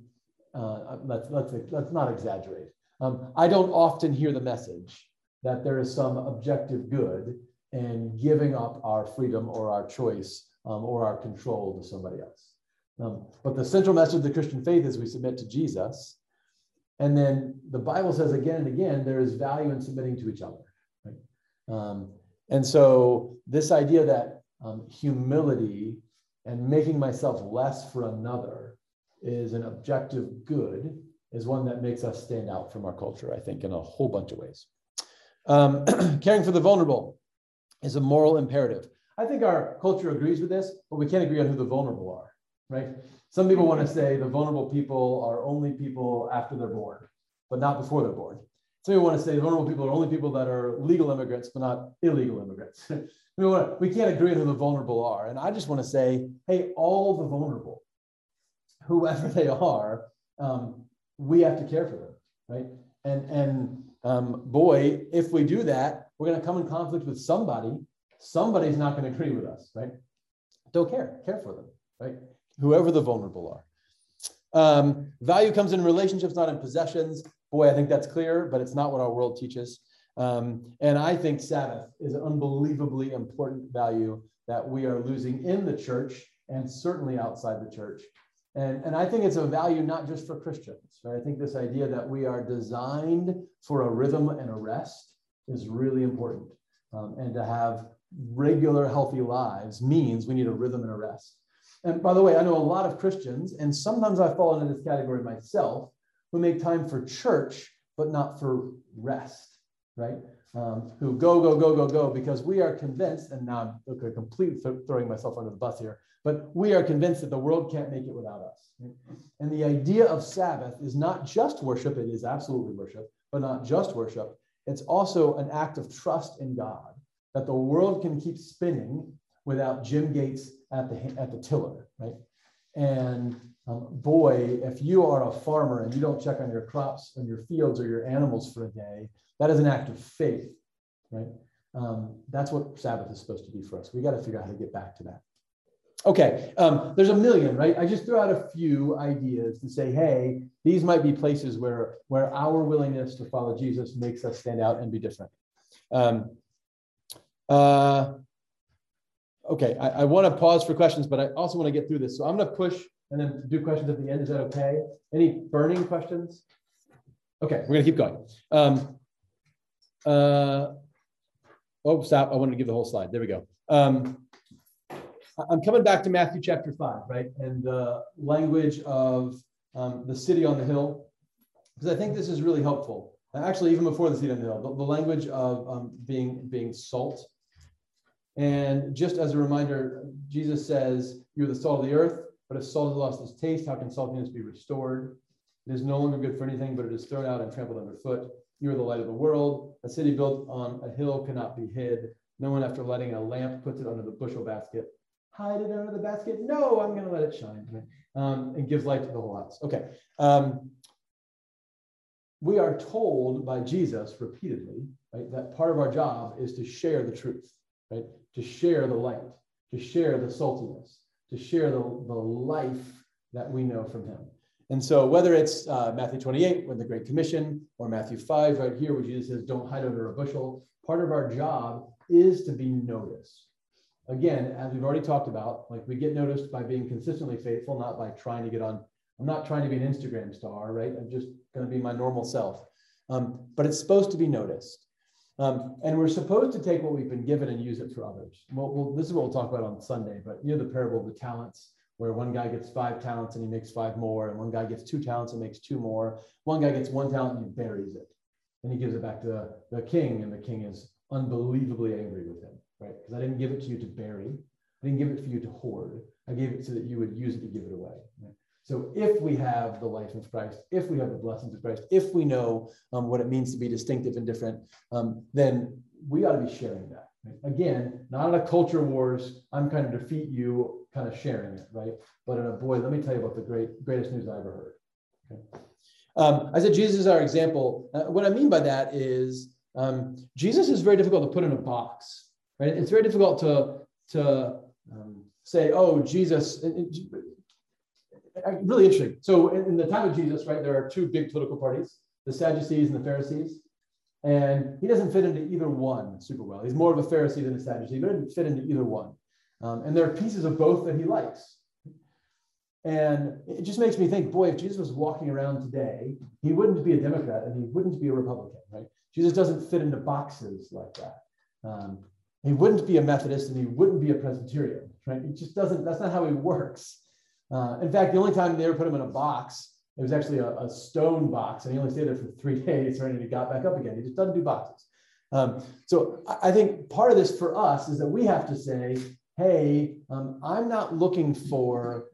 Uh, let's let's let's not exaggerate. Um, I don't often hear the message that there is some objective good in giving up our freedom or our choice um, or our control to somebody else. Um, but the central message of the Christian faith is we submit to Jesus. And then the Bible says again and again, there is value in submitting to each other. Right? Um, and so this idea that um, humility and making myself less for another is an objective good, is one that makes us stand out from our culture, I think, in a whole bunch of ways. Um, [CLEARS THROAT] caring for the vulnerable is a moral imperative. I think our culture agrees with this, but we can't agree on who the vulnerable are, right? Some people want to say the vulnerable people are only people after they're born, but not before they're born. Some people want to say vulnerable people are only people that are legal immigrants, but not illegal immigrants. [LAUGHS] we, want, we can't agree on who the vulnerable are. And I just want to say, hey, all the vulnerable, whoever they are, um, we have to care for them, right? And and um, boy, if we do that, we're going to come in conflict with somebody. Somebody's not going to agree with us, right? Don't care, care for them, right? Whoever the vulnerable are. Um, value comes in relationships, not in possessions. Boy, I think that's clear, but it's not what our world teaches. Um, and I think Sabbath is an unbelievably important value that we are losing in the church and certainly outside the church. And, and I think it's a value not just for Christians, right? I think this idea that we are designed for a rhythm and a rest is really important. Um, and to have regular, healthy lives means we need a rhythm and a rest. And by the way, I know a lot of Christians, and sometimes I fall into this category myself, who make time for church, but not for rest, right? Um, who go, go, go, go, go, because we are convinced, and now I'm okay, completely th throwing myself under the bus here, but we are convinced that the world can't make it without us. And the idea of Sabbath is not just worship, it is absolutely worship, but not just worship. It's also an act of trust in God that the world can keep spinning without Jim Gates at the, at the tiller, right? And um, boy, if you are a farmer and you don't check on your crops and your fields or your animals for a day, that is an act of faith, right? Um, that's what Sabbath is supposed to be for us. We got to figure out how to get back to that. Okay, um, there's a million, right? I just threw out a few ideas to say, hey, these might be places where where our willingness to follow Jesus makes us stand out and be different. Um, uh, okay, I, I want to pause for questions, but I also want to get through this. So I'm going to push and then do questions at the end. Is that okay? Any burning questions? Okay, we're to keep going. Um, uh, oh, stop. I wanted to give the whole slide. There we go. Um, I'm coming back to Matthew chapter 5, right? And the language of um, the city on the hill, because I think this is really helpful. Actually, even before the city on the hill, the, the language of um, being, being salt. And just as a reminder, Jesus says, You're the salt of the earth, but if salt has lost its taste, how can saltiness be restored? It is no longer good for anything, but it is thrown out and trampled underfoot. You are the light of the world. A city built on a hill cannot be hid. No one, after lighting a lamp, puts it under the bushel basket hide it under the basket. No, I'm going to let it shine. Um, and gives light to the whole house. Okay. Um, we are told by Jesus repeatedly, right, that part of our job is to share the truth, right? To share the light, to share the saltiness, to share the, the life that we know from him. And so whether it's uh, Matthew 28 with the Great Commission or Matthew 5 right here where Jesus says, don't hide under a bushel, part of our job is to be noticed again, as we've already talked about, like we get noticed by being consistently faithful, not by trying to get on. I'm not trying to be an Instagram star, right? I'm just going to be my normal self. Um, but it's supposed to be noticed. Um, and we're supposed to take what we've been given and use it for others. Well, this is what we'll talk about on Sunday, but you know the parable of the talents, where one guy gets five talents and he makes five more, and one guy gets two talents and makes two more. One guy gets one talent and he buries it. And he gives it back to the, the king, and the king is unbelievably angry with him right? Because I didn't give it to you to bury. I didn't give it for you to hoard. I gave it so that you would use it to give it away. Right? So if we have the life of Christ, if we have the blessings of Christ, if we know um, what it means to be distinctive and different, um, then we ought to be sharing that. Right? Again, not in a culture wars, I'm kind of defeat you, kind of sharing it, right? But in a boy, let me tell you about the great greatest news I ever heard. Okay? Um, I said Jesus is our example. Uh, what I mean by that is um, Jesus is very difficult to put in a box right? It's very difficult to, to um, say, oh, Jesus, it, it, really interesting. So in, in, the time of Jesus, right, there are two big political parties, the Sadducees and the Pharisees. And he doesn't fit into either one super well. He's more of a Pharisee than a Sadducee, but he doesn't fit into either one. Um, and there are pieces of both that he likes. And it just makes me think, boy, if Jesus was walking around today, he wouldn't be a Democrat and he wouldn't be a Republican, right? Jesus doesn't fit into boxes like that. Um, he wouldn't be a Methodist and he wouldn't be a Presbyterian, right? It just doesn't, that's not how he works. Uh, in fact, the only time they ever put him in a box, it was actually a, a, stone box and he only stayed there for three [LAUGHS] days, right? And he got back up again. He just doesn't do boxes. Um, so I think part of this for us is that we have to say, hey, um, I'm not looking for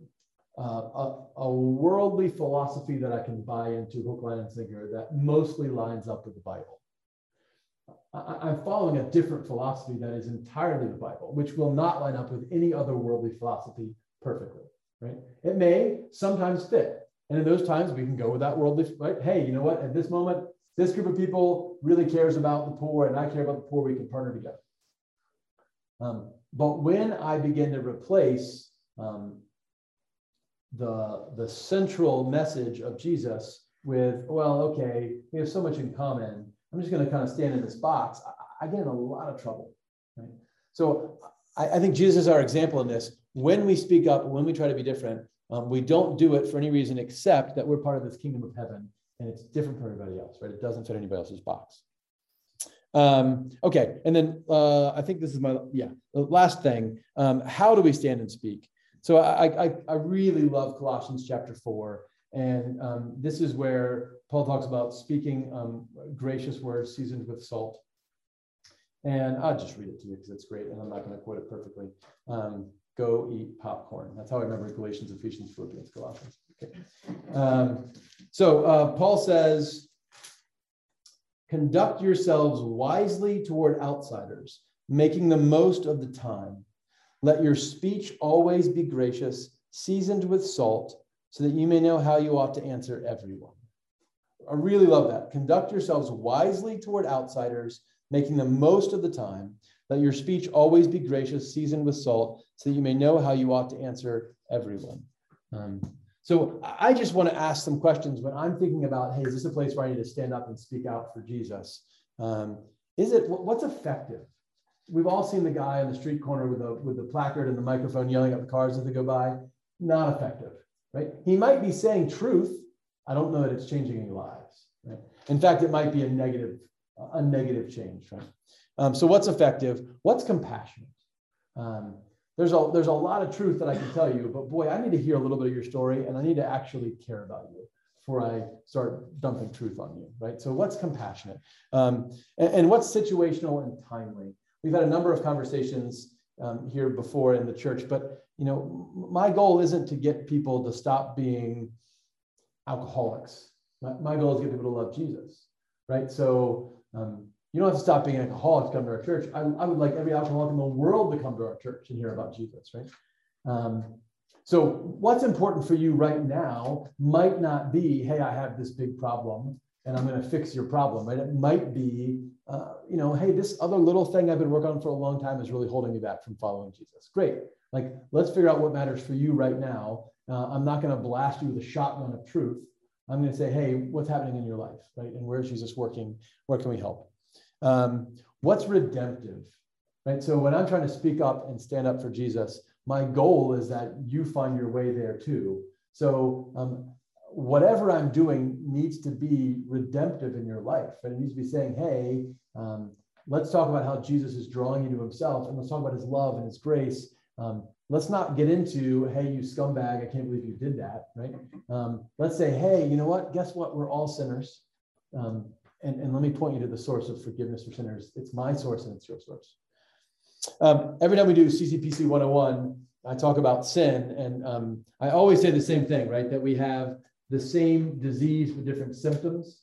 uh, a, a, worldly philosophy that I can buy into hook, line, and sinker that mostly lines up with the Bible. I, am following a different philosophy that is entirely the Bible, which will not line up with any other worldly philosophy perfectly, right? It may sometimes fit. And in those times, we can go with that worldly, right? Hey, you know what? At this moment, this group of people really cares about the poor and I care about the poor, we can partner together. Um, but when I begin to replace um, the, the central message of Jesus with, well, okay, we have so much in common I'm just going to kind of stand in this box, I, I get in a lot of trouble. Right? So I, I, think Jesus is our example in this. When we speak up, when we try to be different, Um, we don't do it for any reason except that we're part of this kingdom of heaven and it's different from everybody else, right? It doesn't fit anybody else's box. Um, okay, and then uh, I think this is my yeah the last thing. Um, how do we stand and speak? So I, I I really love Colossians chapter four, and um, this is where Paul talks about speaking um, gracious words seasoned with salt. And I'll just read it to you because it's great, and I'm not going to quote it perfectly. Um, go eat popcorn. That's how I remember Galatians, Ephesians, Philippians, Colossians. Okay. Um, so uh, Paul says, conduct yourselves wisely toward outsiders, making the most of the time. Let your speech always be gracious, seasoned with salt, so that you may know how you ought to answer everyone. I really love that. Conduct yourselves wisely toward outsiders, making the most of the time. Let your speech always be gracious, seasoned with salt, so that you may know how you ought to answer everyone. Um, so I just want to ask some questions when I'm thinking about, hey, is this a place where I need to stand up and speak out for Jesus? Um, is it what's effective? We've all seen the guy on the street corner with the with the placard and the microphone yelling at the cars as they go by. Not effective, right? He might be saying truth. I don't know that it's changing any lives. Right? In fact, it might be a negative a negative change. Right? Um, so what's effective? What's compassionate? Um, there's a there's a lot of truth that I can tell you, but boy, I need to hear a little bit of your story, and I need to actually care about you before I start dumping truth on you, right? So what's compassionate, um, and, and, what's situational and timely? We've had a number of conversations um, here before in the church, but you know, my goal isn't to get people to stop being alcoholics. My, my goal is to get people to love Jesus, right? So um, you don't have to stop being an alcoholic to come to our church. I, I would like every alcoholic in the world to come to our church and hear about Jesus, right? Um, so, what's important for you right now might not be, hey, I have this big problem and I'm going to fix your problem, right? It might be, uh, you know, hey, this other little thing I've been working on for a long time is really holding me back from following Jesus. Great. Like, let's figure out what matters for you right now. Uh, I'm not going to blast you with a shotgun of truth. I'm going to say, hey, what's happening in your life, right? And where's Jesus working? Where can we help? Um, what's redemptive? Right. So when I'm trying to speak up and stand up for Jesus, my goal is that you find your way there too. So um, whatever I'm doing needs to be redemptive in your life. And it needs to be saying, hey, um, let's talk about how Jesus is drawing you to himself and let's talk about his love and his grace. Um, let's not get into, hey, you scumbag, I can't believe you did that, right? Um, let's say, hey, you know what? Guess what? We're all sinners. And, and let me point you to the source of forgiveness for sinners. It's my source and it's your source. Um, every time we do CCPC 101, I talk about sin, and um, I always say the same thing, right? That we have the same disease with different symptoms,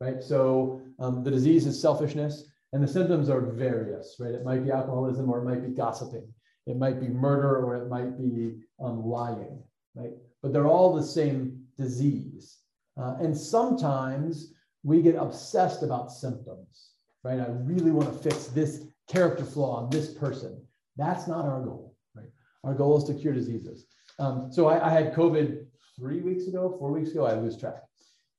right? So um, the disease is selfishness, and the symptoms are various, right? It might be alcoholism, or it might be gossiping, it might be murder, or it might be um, lying, right? But they're all the same disease. Uh, and sometimes we get obsessed about symptoms, right? I really want to fix this character flaw on this person. That's not our goal, right? Our goal is to cure diseases. Um, so I, I, had COVID three weeks ago, four weeks ago, I lose track.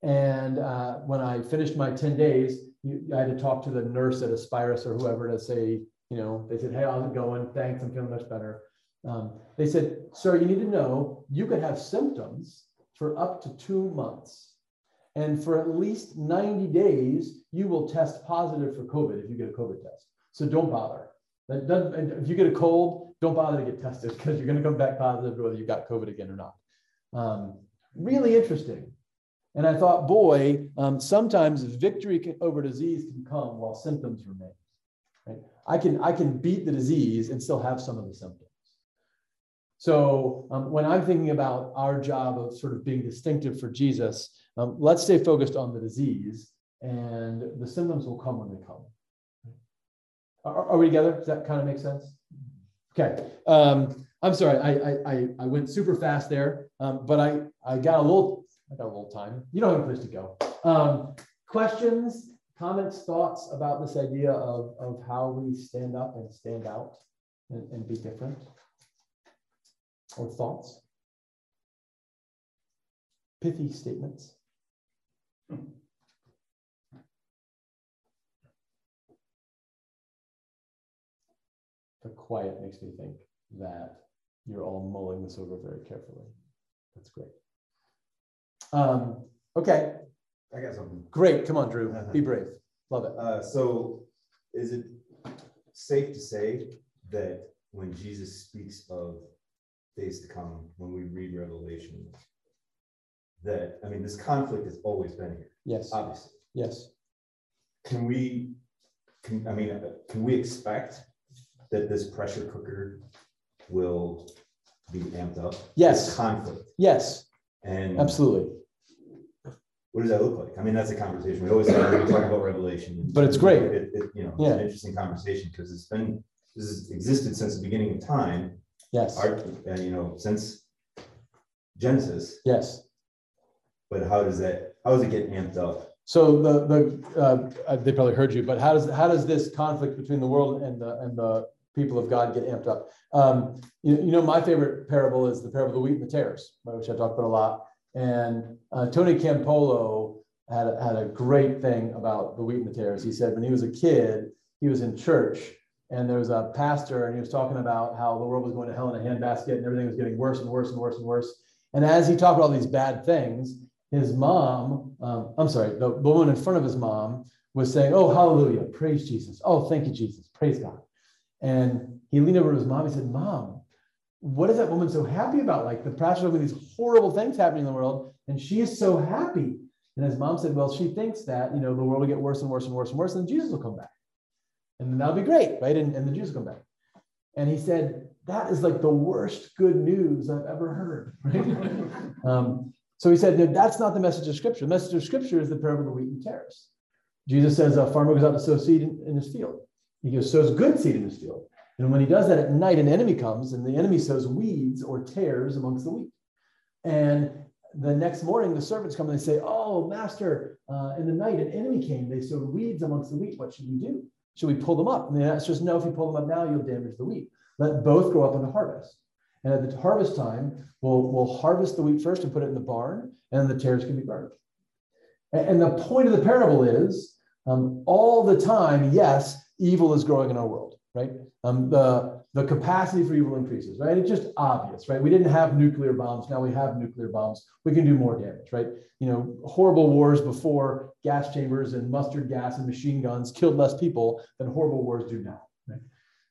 And uh, when I finished my 10 days, you, I had to talk to the nurse at Aspirus or whoever to say, you know, they said, hey, how's it going? Thanks, I'm feeling much better. Um, they said, sir, you need to know you could have symptoms for up to two months. And for at least 90 days, you will test positive for COVID if you get a COVID test. So don't bother. If you get a cold, don't bother to get tested because you're going to come back positive whether you got COVID again or not. Um, really interesting. And I thought, boy, um, sometimes victory over disease can come while symptoms remain. Right? I can I can beat the disease and still have some of the symptoms. So um, when I'm thinking about our job of sort of being distinctive for Jesus, um, let's stay focused on the disease, and the symptoms will come when they come. Are, are we together? Does that kind of make sense? Okay. Um, I'm sorry, I, I, I went super fast there, um, but I, I got a little I got a little time. You don't have a place to go. Um, questions, comments, thoughts about this idea of, of how we stand up and stand out and, and be different? Or thoughts? Pithy statements. The quiet makes me think that you're all mulling this over very carefully. That's great. Um, okay, I got something. great. Come on, Drew. Be brave. Love it. Uh, so is it safe to say that when Jesus speaks of days to come, when we read Revelation, that, I mean, this conflict has always been here, Yes. obviously. Yes. Can we, can, I mean, uh, can we expect that this pressure cooker will be amped up? Yes. This Conflict, Yes. and Absolutely. what does that look like? I mean, that's a conversation we always have we talk about Revelation. [LAUGHS] But it's great. It, it, you know, it's Yeah. an interesting conversation because it's been, this has existed since the beginning of time, Yes. art, uh, you know, since Genesis, Yes. But how does that, how does it get amped up? So the the uh, they probably heard you, but how does how does this conflict between the world and the and the people of God get amped up? Um, you, you know, my favorite parable is the parable of the wheat and the tares, which I talk about a lot. And uh, Tony Campolo had a, had a great thing about the wheat and the tares. He said when he was a kid, he was in church and there was a pastor and he was talking about how the world was going to hell in a handbasket and everything was getting worse and worse and worse and worse. And as he talked about all these bad things, his mom, um, I'm sorry, the, woman in front of his mom was saying, Oh, hallelujah, praise Jesus. Oh, thank you, Jesus, praise God. And he leaned over to his mom. He said, Mom, what is that woman so happy about? Like the pastor's over these horrible things happening in the world, and she is so happy. And his mom said, Well, she thinks that, you know, the world will get worse and worse and worse and worse, and Jesus will come back. And then that'll be great, right? And, and the Jews will come back. And he said, That is like the worst good news I've ever heard, [LAUGHS] right? [LAUGHS] um, so he said, no, that's not the message of scripture. The message of scripture is the parable of the wheat and tares. Jesus says a farmer goes out to sow seed in, in his field. He goes, sows good seed in his field. And when he does that at night, an enemy comes and the enemy sows weeds or tares amongst the wheat. And the next morning, the servants come and they say, Oh, master, uh, in the night, an enemy came. They sowed weeds amongst the wheat. What should we do? Should we pull them up? And the answer is no, if you pull them up now, you'll damage the wheat. Let both grow up in the harvest. And at the harvest time, we'll, we'll harvest the wheat first and put it in the barn, and the tares can be burned. And, and the point of the parable is um, all the time, yes, evil is growing in our world, right? Um, the, the capacity for evil increases, right? It's just obvious, right? We didn't have nuclear bombs. Now we have nuclear bombs. We can do more damage, right? You know, horrible wars before gas chambers and mustard gas and machine guns killed less people than horrible wars do now, right?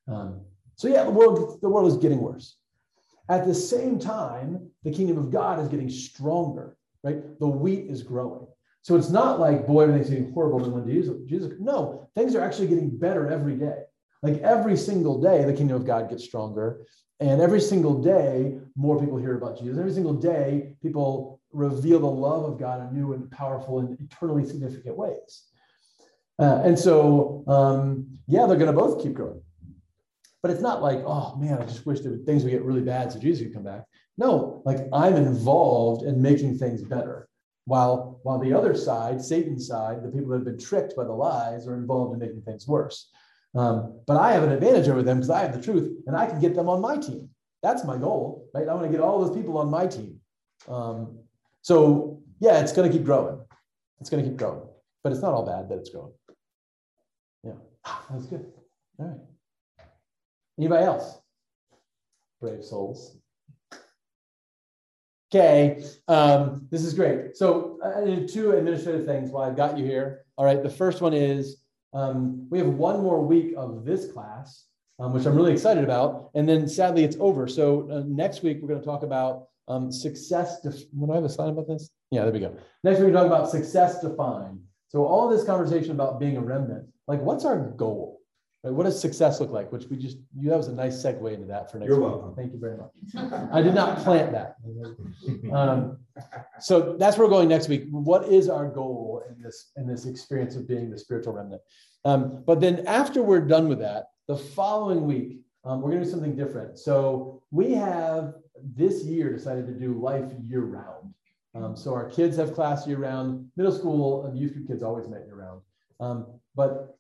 Um, so yeah, the world, the world is getting worse. At the same time, the kingdom of God is getting stronger, right? The wheat is growing. So it's not like, boy, everything's getting horrible than when Jesus. No, things are actually getting better every day. Like every single day, the kingdom of God gets stronger. And every single day, more people hear about Jesus. Every single day, people reveal the love of God in new and powerful and eternally significant ways. Uh, and so, um, yeah, they're going to both keep growing. But it's not like, oh man, I just wish that things would get really bad so Jesus could come back. No, like I'm involved in making things better. While while the other side, Satan's side, the people that have been tricked by the lies, are involved in making things worse. Um, but I have an advantage over them because I have the truth and I can get them on my team. That's my goal, right? I want to get all those people on my team. Um, so yeah, it's going to keep growing. It's going to keep growing, but it's not all bad that it's growing. Yeah, [SIGHS] that's good. All right. Anybody else? Brave souls. Okay, um, this is great. So did two administrative things while I've got you here. All right, the first one is um, we have one more week of this class, um, which I'm really excited about. And then sadly, it's over. So uh, next week, we're going to talk about um, success. Def- do I have a slide about this? Yeah, there we go. Next week, we're talking about success defined. So all this conversation about being a remnant, like what's our goal? Right? What does success look like? Which we just, you, that was a nice segue into that for next You're week. welcome. Thank you very much. I did not plant that. [LAUGHS] Um, so that's where we're going next week. What is our goal in this in this experience of being the spiritual remnant? Um, but then after we're done with that, the following week um, we're going to do something different. So we have this year decided to do life year round. Um, so our kids have class year round. Middle school and youth group kids always met year round. Um, but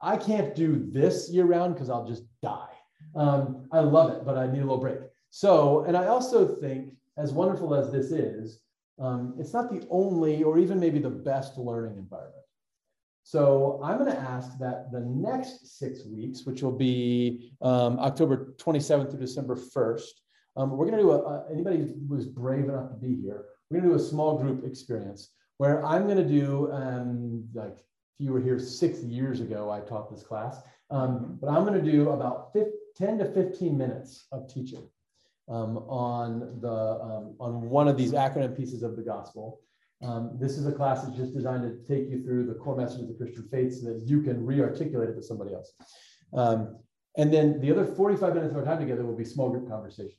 I can't do this year round because I'll just die. Um, I love it, but I need a little break. So, and I also think, as wonderful as this is, um, it's not the only or even maybe the best learning environment. So I'm going to ask that the next six weeks, which will be um, October 27th to December 1st, um, we're going to do a, a, anybody who's brave enough to be here. We're going to do a small group experience where I'm going to do um, like if you were here six years ago, I taught this class, um, but I'm going to do about 15, 10 to 15 minutes of teaching um, on the um, on one of these acronym pieces of the gospel. Um, this is a class that's just designed to take you through the core message of the Christian faith so that you can re-articulate it to somebody else. Um, and then the other 45 minutes of our time together will be small group conversation.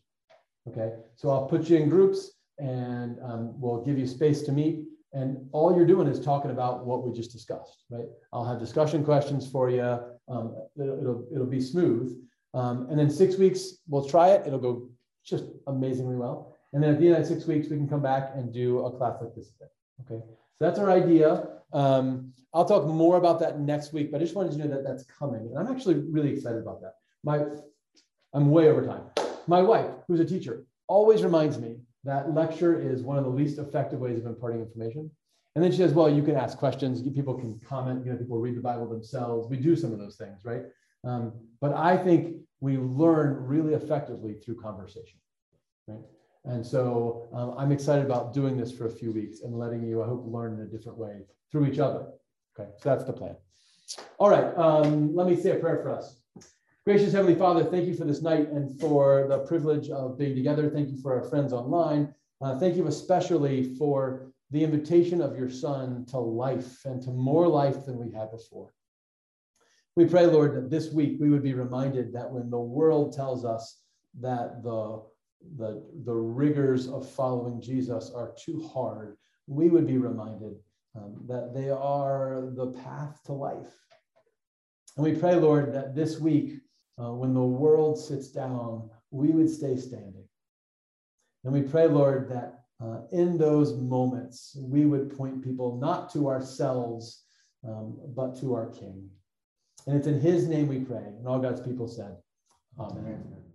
Okay, so I'll put you in groups and um, we'll give you space to meet. And all you're doing is talking about what we just discussed, right? I'll have discussion questions for you. Um, it'll, it'll, be smooth. Um, and then six weeks, we'll try it. It'll go just amazingly well. And then at the end of six weeks, we can come back and do a class like this again. Okay, so that's our idea. Um, I'll talk more about that next week, but I just wanted to know that that's coming. And I'm actually really excited about that. My, I'm way over time. My wife, who's a teacher, always reminds me that lecture is one of the least effective ways of imparting information. And then she says, well, you can ask questions, people can comment, you know, people read the Bible themselves. We do some of those things, right? Um, but I think we learn really effectively through conversation, right? And so um, I'm excited about doing this for a few weeks and letting you, I hope, learn in a different way through each other. Okay, so that's the plan. All right, um, let me say a prayer for us. Gracious Heavenly Father, thank you for this night and for the privilege of being together. Thank you for our friends online. Uh, thank you especially for the invitation of your Son to life and to more life than we had before. We pray, Lord, that this week we would be reminded that when the world tells us that the, the, the rigors of following Jesus are too hard, we would be reminded um, that they are the path to life. And we pray, Lord, that this week, uh, when the world sits down, we would stay standing. And we pray, Lord, that uh, in those moments, we would point people not to ourselves, um, but to our King. And it's in his name we pray. And all God's people said, Amen. Amen.